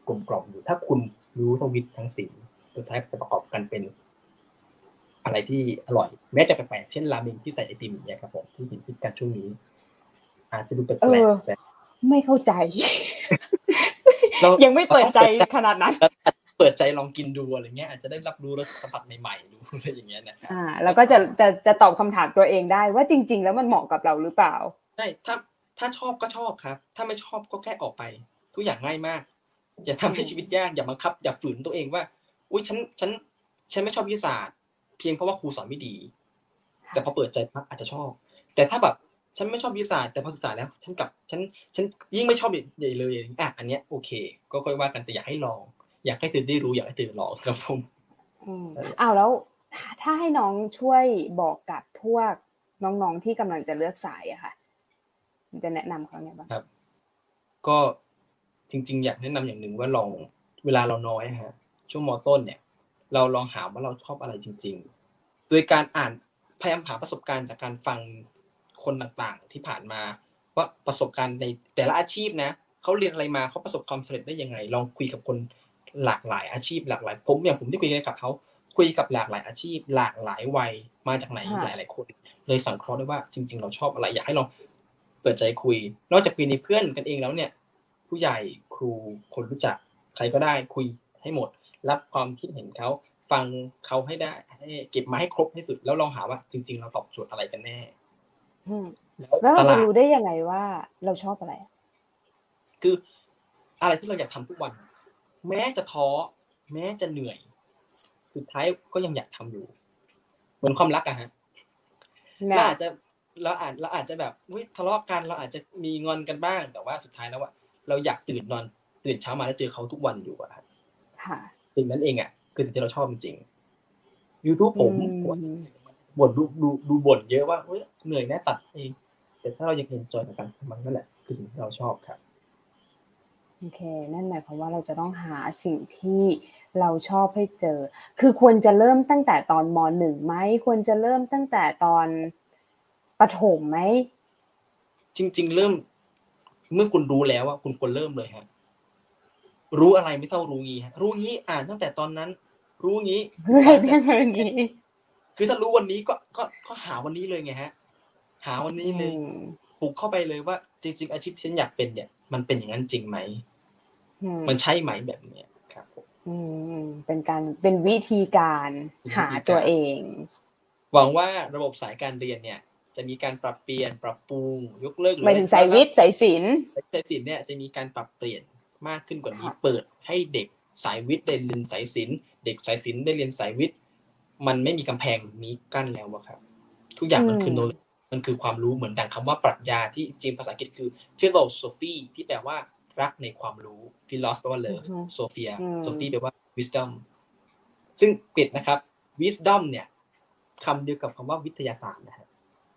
กลมกล่อมอยู่ ถ้าคุณรู้ทวิตทั้งสิ่งสุดท้ายจะประกอบกันเป็น อะไรที่อร่อย แม้จะแปลกเช่นราเมงที่ใส่ไอติมเนี่ยครับผมที่เห็นพิกันช่วงนี้ อาจจะดูแปลกแต่ไม่เข้าใจ ยังไม่เปิดใจขนาดนั้นเปิดใจลองกินดูอะไรเงี้ยอาจจะได้รับรู้รสสัมผัสใหม่ๆดูอะไรอย่างเงี้ยนะอ่า แล้วก็จะจะจะตอบคำถามตัวเองได้ว่าจริง ๆ แล้วมันเหมาะกับเราหรือเปล่าใช่ถ้าถ้าชอบก็ชอบครับ ถ้าไม่ชอบก็แค่ออกไป ทุกอย่างง่ายมาก อย่าทำให้ชีวิตยากอย่าบังคับ อย่าฝืนตัวเองว่า อุ้ยฉันฉัน ฉันไม่ชอบวิทยาศาสตร์ เพียงเพราะว่าครูสอนไม่ดี แต่พอเปิดใจพักอาจจะชอบ แต่ถ้าแบบฉันไม่ชอบวิทยาศาสตร์แต่พอศึกษาแล้วฉันกับฉันฉันยิ่งไม่ชอบใหญ่เลยอะอันเนี้ยโอเค ก็ค่อยว่ากันแต่อยากให้ลอง อยากให้เธอได้รู้อยากให้เธอลองครับผมอ้าวแล้วถ้าให้น้องช่วยบอกกับพวกน้องๆที่กำลังจะเลือกสายอะค่ะจะแนะนำเขาไงบ้างครับ ก็ จริง ๆ อยากแนะนำอย่างหนึ่งว่าลองเวลาเราน้อยฮะช่วงมต้นเนี่ย เราลองหาว่าเราชอบอะไรจริง ๆ โดยการอ่านพยายามหาประสบการณ์จากการฟังคนต่างๆ ที่ผ่านมา ว่าประสบการณ์ในแต่ละอาชีพนะเขาเรียนอะไรมาเขาประสบความสำเร็จได้ยังไง ลองคุยกับคนหลากหลายอาชีพหลากหลายผมอย่างผมที่คุยกับเขาคุยกับหลากหลายอาชีพ หลากหลายวัยมาจากไหนหลายหลายคน เลยสังเคราะห์ได้ว่าจริง ๆ เราชอบอะไรอยากให้ลองเปิดใจคุย นอกจากคุยในเพื่อนกันเองแล้วเนี่ย ผู้ใหญ่ครูคนรู้จัก ใครก็ได้คุยให้หมด รับความคิดเห็นเขาฟังเขาให้ได้ให้เก็บมาให้ครบที่สุด แล้วลองหาว่าจริง ๆ เราตอบโจทย์อะไรกันแน่แล้วเราจะรู้ได้ยังไงว่า เราชอบอะไร คืออะไรที่เราอยากทำทุกวัน แม้จะท้อแม้จะเหนื่อย สุดท้ายก็ยังอยากทำอยู่ เหมือนความรักอะฮะเราอาจจะเราอาจเราอาจจะแบบวิทะเลาะกันเราอาจจะมีงอนกันบ้างแต่ว่าสุดท้ายแล้วว่า เราอยากตื่นนอน ตื่นเช้ามาแล้วเจอเขาทุกวันอยู่อะค่ะสิ่งนั้นเองอะคือสิ่งที่เราชอบจริงยูทูบผมบ่นดูดูดูบ่นเยอะว่าเฮ้ยเหนื่อยแน่ตัดเองแต่ถ้าเรายังเห็นจอยกับการทำมันนั่นแหละคือสิ่งที่เราชอบครับโอเค นั่นหมายความว่าเราจะต้องหาสิ่งที่เราชอบให้เจอ คือควรจะเริ่มตั้งแต่ตอนมหนึ่งไหม ควรจะเริ่มตั้งแต่ตอนประถมไหม จริง ๆ เริ่ม เมื่อคุณรู้แล้วว่าคุณควรเริ่มเลยฮะ รู้อะไรไม่เท่ารู้งี้ฮะ รู้งี้อ่านตั้งแต่ตอนนั้น รู้งี้รู้ได้งี้ คือถ้ารู้วันนี้ก็ก็ก็หาวันนี้เลยไงฮะ หาวันนี้เลยปลุกเข้าไปเลยว่า จริง ๆ อาชีพที่ฉันอยากเป็นเนี่ย มันเป็นอย่างนั้นจริงไหมมันใช่ไหมแบบเนี้ยครับอืมเป็นการเป็นวิธีการหาตัวเอง หวังว่าระบบสายการเรียนเนี่ย จะมีการปรับเปลี่ยนปรับปรุงยกเลิกหมายถึงสายวิทย์สายศิลป์สายศิลป์เนี่ยจะมีการปรับเปลี่ยนมากขึ้นกว่านี้เปิดให้เด็กสายวิทย์ได้เรียนสายศิลป์เด็กสายศิลป์ได้เรียนสายวิทย์มันไม่มีกำแพงนี้กั้นแล้วครับ ทุกอย่างมันคือโนมันคือความรู้เหมือนดังคำว่าปรัชญาที่จริงภาษาอังกฤษคือ philosophy ที่แปลว่ารักในความรู้ philos แปลว่า love sophia sophie แปลว่า wisdom ซึ่งปิดนะครับ wisdom เนี่ยคำเดียวกับคำว่าวิทยาศาสตร์นะครับ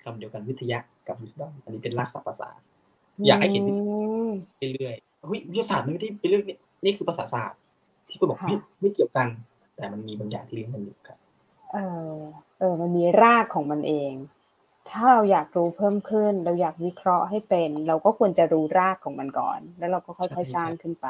คำเดียวกันวิทยากับ wisdom อันนี้เป็นรากศัพท์ภาษา อยากให้เห็นเรื่อยๆวิทยาศาสตร์ไม่ได้เป็นเรื่องนี่คือภาษาศาสตร์ที่คุณบอกไม่เกี่ยวกัน แต่มันมีบางอย่างที่เลี้ยงกันอยู่ครับเออเออ มันมีรากของมันเอง ถ้าเราอยากรู้เพิ่มขึ้น เราอยากวิเคราะห์ให้เป็น เราก็ควรจะรู้รากของมันก่อน แล้วเราก็ค่อยๆสร้างขึ้นไป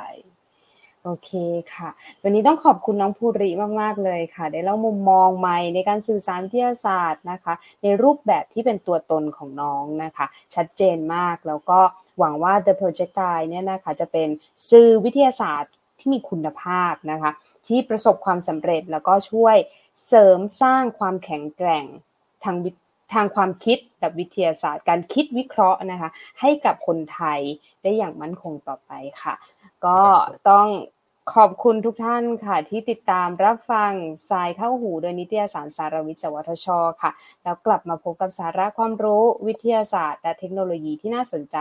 โอเคค่ะ วันนี้ต้องขอบคุณน้องภูริมาก ๆ เลยค่ะ ได้เล่ามุมมองใหม่ในการสื่อสารวิทยาศาสตร์นะคะ ในรูปแบบที่เป็นตัวตนของน้องนะคะ ชัดเจนมากแล้วก็หวังว่า The Projectile เนี่ยนะคะจะเป็นสื่อวิทยาศาสตร์ที่มีคุณภาพนะคะ ที่ประสบความสำเร็จแล้วก็ช่วยเสริมสร้างความแข็งแกร่งทางทางความคิดแบบวิทยาศาสตร์ การคิดวิเคราะห์นะคะ ให้กับคนไทยได้อย่างมั่นคงต่อไปค่ะ ก็ต้องขอบคุณทุกท่านค่ะ ที่ติดตามรับฟังสายเข้าหูโดยนิตยสารสารวิทย์สวทช ค่ะ แล้วกลับมาพบกับสาระความรู้วิทยาศาสตร์และเทคโนโลยีที่น่าสนใจ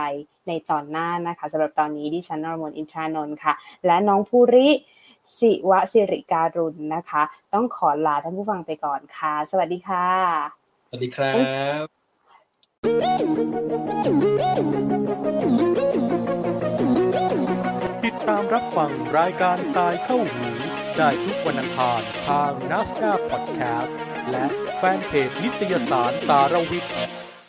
ในตอนหน้านะคะสำหรับตอนนี้ดิฉันนรมนอินทรานนท์ค่ะ และน้องภูริศิวสิริการุณนะคะ ต้องขอลาท่านผู้ฟังไปก่อนค่ะ สวัสดีค่ะ สวัสดีครับ ตามรับฟังรายการทรายเข้าหู ได้ทุกวันอังคารทางนัสดาพอดแคสต์และแฟนเพจนิตยสารสารวิทย์